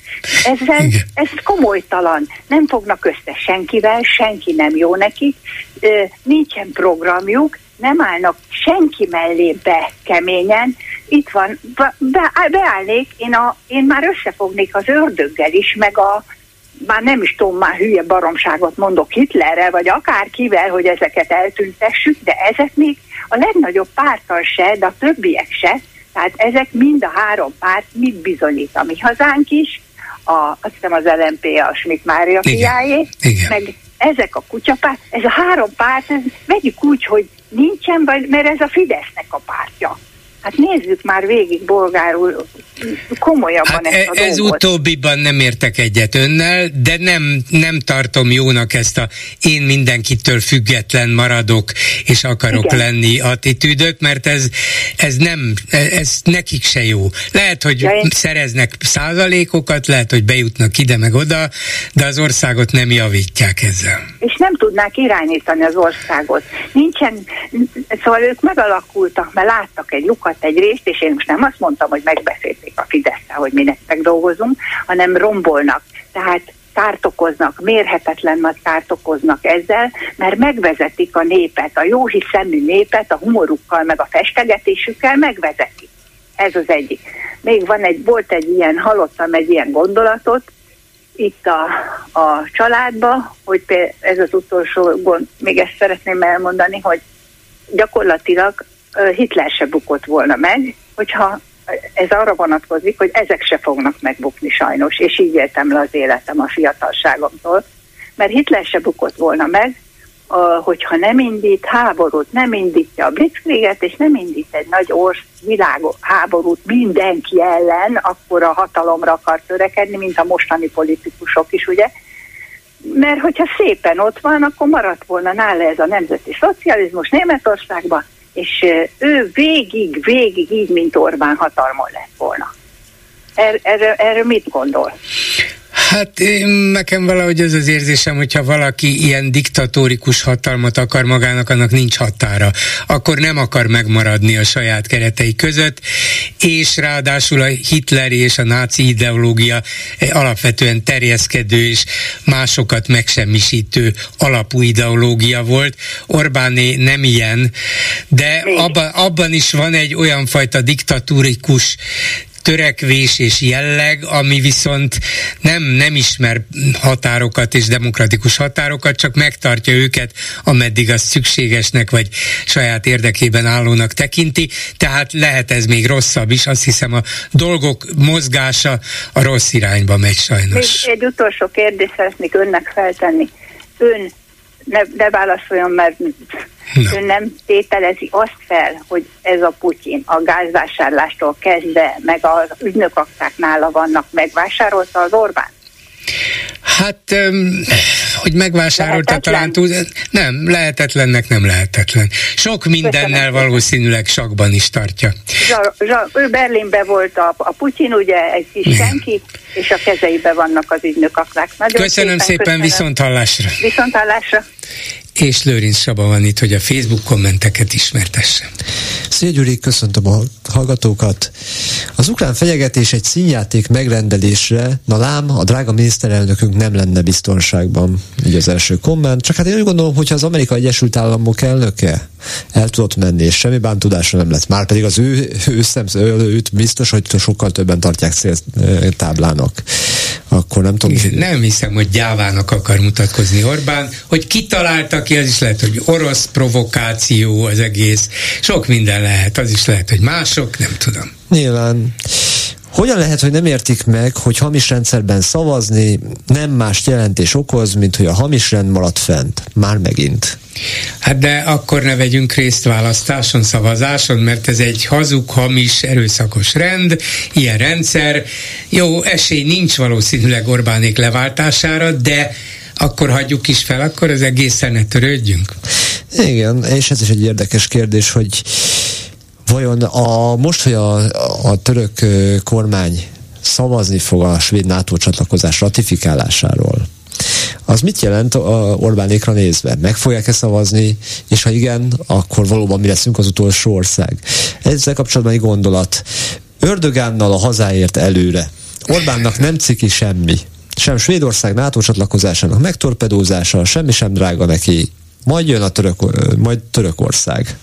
Ezzel, ez komolytalan. Nem fognak össze senkivel, senki nem jó nekik, nincsen programjuk, nem állnak senki mellé be keményen, itt van, be, beállnék, én, a, én már összefognék az ördöggel is, meg a, már nem is tudom, már hülye baromságot mondok Hitlerre, vagy akárkivel, hogy ezeket eltüntessük, de ezek még a legnagyobb pártal se, de a többiek se, tehát ezek mind a három párt mit bizonyít? A mi hazánk is, a, azt hiszem az LMP a Schmidt Mária fiáé, meg ezek a kutyapárt, ez a három párt, ez, vegyük úgy, hogy nincsen, mert ez a Fidesznek a pártja. Hát nézzük már végig bolgárul, komolyabban hát ezt a e- Ez dolgot. utóbbiban nem értek egyet önnel, de nem, nem tartom jónak ezt a én mindenkitől független maradok és akarok Igen. lenni attitűdöt, mert ez, ez nem, ez nekik se jó. Lehet, hogy Ja, én- szereznek százalékokat, lehet, hogy bejutnak ide meg oda, de az országot nem javítják ezzel. és nem tudnák irányítani az országot. Nincsen, szóval ők megalakultak, mert láttak egy lyukat, egy részt, és én most nem azt mondtam, hogy megbeszélték a fidesz hogy mi nektek dolgozunk, hanem rombolnak. Tehát kárt okoznak, mérhetetlen nagy kárt okoznak ezzel, mert megvezetik a népet, a jó hiszemű népet, a humorukkal, meg a festegetésükkel megvezetik. Ez az egyik. Még van egy, volt egy ilyen, hallottam egy ilyen gondolatot, itt a, a családba, hogy ez az utolsó gond, még ezt szeretném elmondani, hogy gyakorlatilag Hitler se bukott volna meg, hogyha ez arra vonatkozik, hogy ezek se fognak megbukni sajnos, és így éltem le az életem a fiatalságomtól, mert Hitler se bukott volna meg, hogyha nem indít háborút, nem indítja a Blitzkrieget, és nem indít egy nagy orsz világ háborút mindenki ellen, akkor a hatalomra akar törekedni, mint a mostani politikusok is, ugye? Mert hogyha szépen ott van, akkor maradt volna nála ez a nemzeti szocializmus Németországban, és ő végig, végig így, mint Orbán hatalmon lett volna. Er, erről, erről mit gondol? Hát én- nekem valahogy ez az érzésem, hogyha valaki ilyen diktatórikus hatalmat akar magának, annak nincs határa. Akkor nem akar megmaradni a saját keretei között, és ráadásul a hitleri és a náci ideológia egy alapvetően terjeszkedő és másokat megsemmisítő alapú ideológia volt. Orbáné nem ilyen, de abban, abban is van egy olyan fajta diktatórikus törekvés és jelleg, ami viszont nem, nem ismer határokat és demokratikus határokat, csak megtartja őket, ameddig az szükségesnek vagy saját érdekében állónak tekinti, tehát lehet ez még rosszabb is, azt hiszem a dolgok mozgása a rossz irányba megy Még sajnos. egy utolsó kérdést szeretnék önnek feltenni. Ön ne, ne válaszoljon, mert ön nem tételezi azt fel, hogy ez a Putyin a gázvásárlástól kezdve, meg az ügynökakták nála vannak, megvásárolta az Orbán? Hát, hogy megvásárolta talán túl, nem, lehetetlennek nem lehetetlen. Sok mindennel valószínűleg sakban is tartja. Zsa, zsa, ő Berlinbe volt a, a Putyin, ugye egy kis senki, és a kezeibe vannak az ügynökakták. Nagyon Köszönöm szépen, köszönöm. viszont hallásra. Viszont hallásra. És Lőrinc Saba van itt, hogy a Facebook kommenteket ismertesse. Szia Gyuri, köszöntöm a hallgatókat. Az ukrán fenyegetés egy színjáték megrendelésre, na lám, a drága miniszterelnökünk nem lenne biztonságban. Így az első komment. Csak hát én úgy gondolom, hogyha az Amerika Egyesült Államok elnöke el tudott menni, és semmi bántudása nem lett. Már pedig az ő, ő szemsz, őt biztos, hogy sokkal többen tartják céltáblának. Akkor nem tudom. Nem hiszem, hogy gyávának akar mutatkozni Orbán, hogy kitalálta ki, az is lehet, hogy orosz provokáció az egész. Sok minden lehet, az is lehet, hogy mások, nem tudom. Nyilván. Hogyan lehet, hogy nem értik meg, hogy hamis rendszerben szavazni nem más jelentés okoz, mint hogy a hamis rend maradt fent? Már megint. Hát de akkor ne vegyünk részt választáson, szavazáson, mert ez egy hazug, hamis, erőszakos rend, ilyen rendszer. Jó, esély nincs valószínűleg Orbánék leváltására, de akkor hagyjuk is fel, akkor az egészen ne törődjünk. Igen, és ez is egy érdekes kérdés, hogy vajon a, most, hogy a, a török kormány szavazni fog a svéd NATO csatlakozás ratifikálásáról, az mit jelent Orbánékra nézve? Meg fogják-e szavazni, és ha igen, akkor valóban mi leszünk az utolsó ország? Ezzel kapcsolatban egy gondolat. Ördögánnal a hazáért előre. Orbánnak nem ciki semmi. Sem Svédország NATO csatlakozásának megtorpedózása, semmi sem drága neki. Majd jön a török, majd Törökország.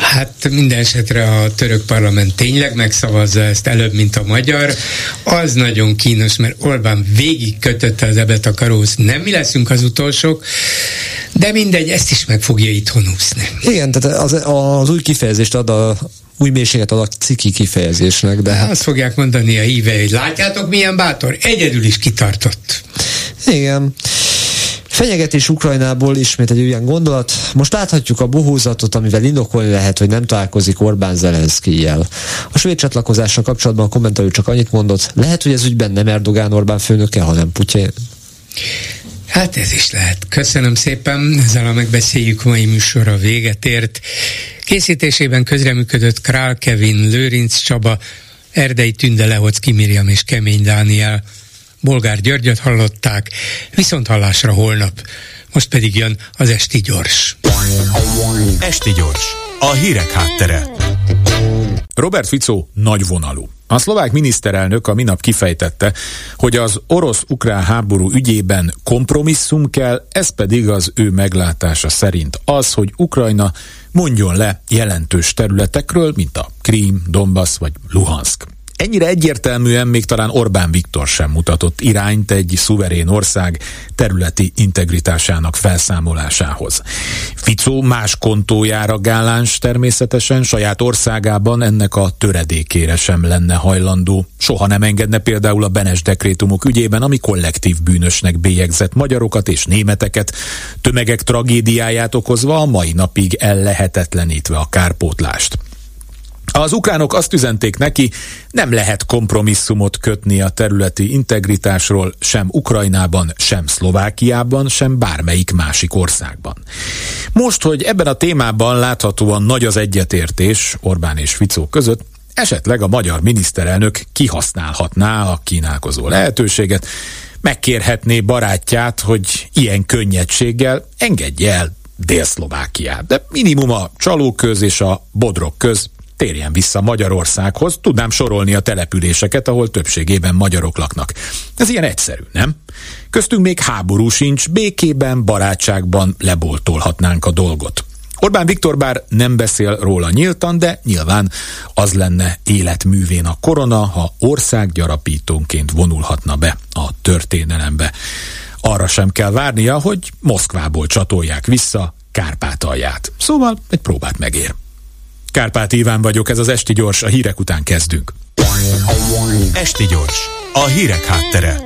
Hát minden esetre a török parlament tényleg megszavazza ezt előbb, mint a magyar. Az nagyon kínos, mert Orbán végig kötötte az ebet a karóhoz. Nem mi leszünk az utolsók, de mindegy, ezt is meg fogja itthon úszni. Igen, tehát az, az új kifejezést ad a új mélységet ad a ciki kifejezésnek, de hát... Azt fogják mondani a hívei, hogy látjátok milyen bátor? Egyedül is kitartott. Igen. Fenyegetés Ukrajnából ismét egy olyan gondolat. Most láthatjuk a bohózatot, amivel indokolni lehet, hogy nem találkozik Orbán Zelenszkijjel. A svéd csatlakozással kapcsolatban a kommentelő csak annyit mondott, lehet, hogy ez ügyben nem Erdogán Orbán főnöke, hanem Putyin. Hát ez is lehet. Köszönöm szépen, ezzel a megbeszéljük mai műsora véget ért. Készítésében közreműködött Král Kevin, Lőrinc Csaba, Erdei Tünde Lehocki Miriam és Kemény Dániel. Bolgár Györgyöt hallották, viszont hallásra holnap. Most pedig jön az Esti Gyors. Esti Gyors, a hírek háttere. Robert Fico nagyvonalú. A szlovák miniszterelnök a minap kifejtette, hogy az orosz-ukrán háború ügyében kompromisszum kell, ez pedig az ő meglátása szerint az, hogy Ukrajna mondjon le jelentős területekről, mint a Krím, Donbass vagy Luhansk. Ennyire egyértelműen még talán Orbán Viktor sem mutatott irányt egy szuverén ország területi integritásának felszámolásához. Ficó más kontójára gáláns természetesen saját országában ennek a töredékére sem lenne hajlandó. Soha nem engedne például a Benes dekrétumok ügyében, ami kollektív bűnösnek bélyegzett magyarokat és németeket, tömegek tragédiáját okozva a mai napig ellehetetlenítve a kárpótlást. Az ukránok azt üzenték neki, nem lehet kompromisszumot kötni a területi integritásról sem Ukrajnában, sem Szlovákiában, sem bármelyik másik országban. Most, hogy ebben a témában láthatóan nagy az egyetértés Orbán és Ficó között, esetleg a magyar miniszterelnök kihasználhatná a kínálkozó lehetőséget, megkérhetné barátját, hogy ilyen könnyedséggel engedje el Dél-Szlovákiát. De minimum a csalóköz és a bodrok köz térjen vissza Magyarországhoz, tudnám sorolni a településeket, ahol többségében magyarok laknak. Ez ilyen egyszerű, nem? Köztünk még háború sincs, békében, barátságban leboltolhatnánk a dolgot. Orbán Viktor bár nem beszél róla nyíltan, de nyilván az lenne életművén a korona, ha országgyarapítónként vonulhatna be a történelembe. Arra sem kell várnia, hogy Moszkvából csatolják vissza Kárpátalját. Szóval egy próbát megér. Kárpát Iván vagyok, ez az Esti Gyors, a hírek után kezdünk. Esti Gyors, a hírek háttere.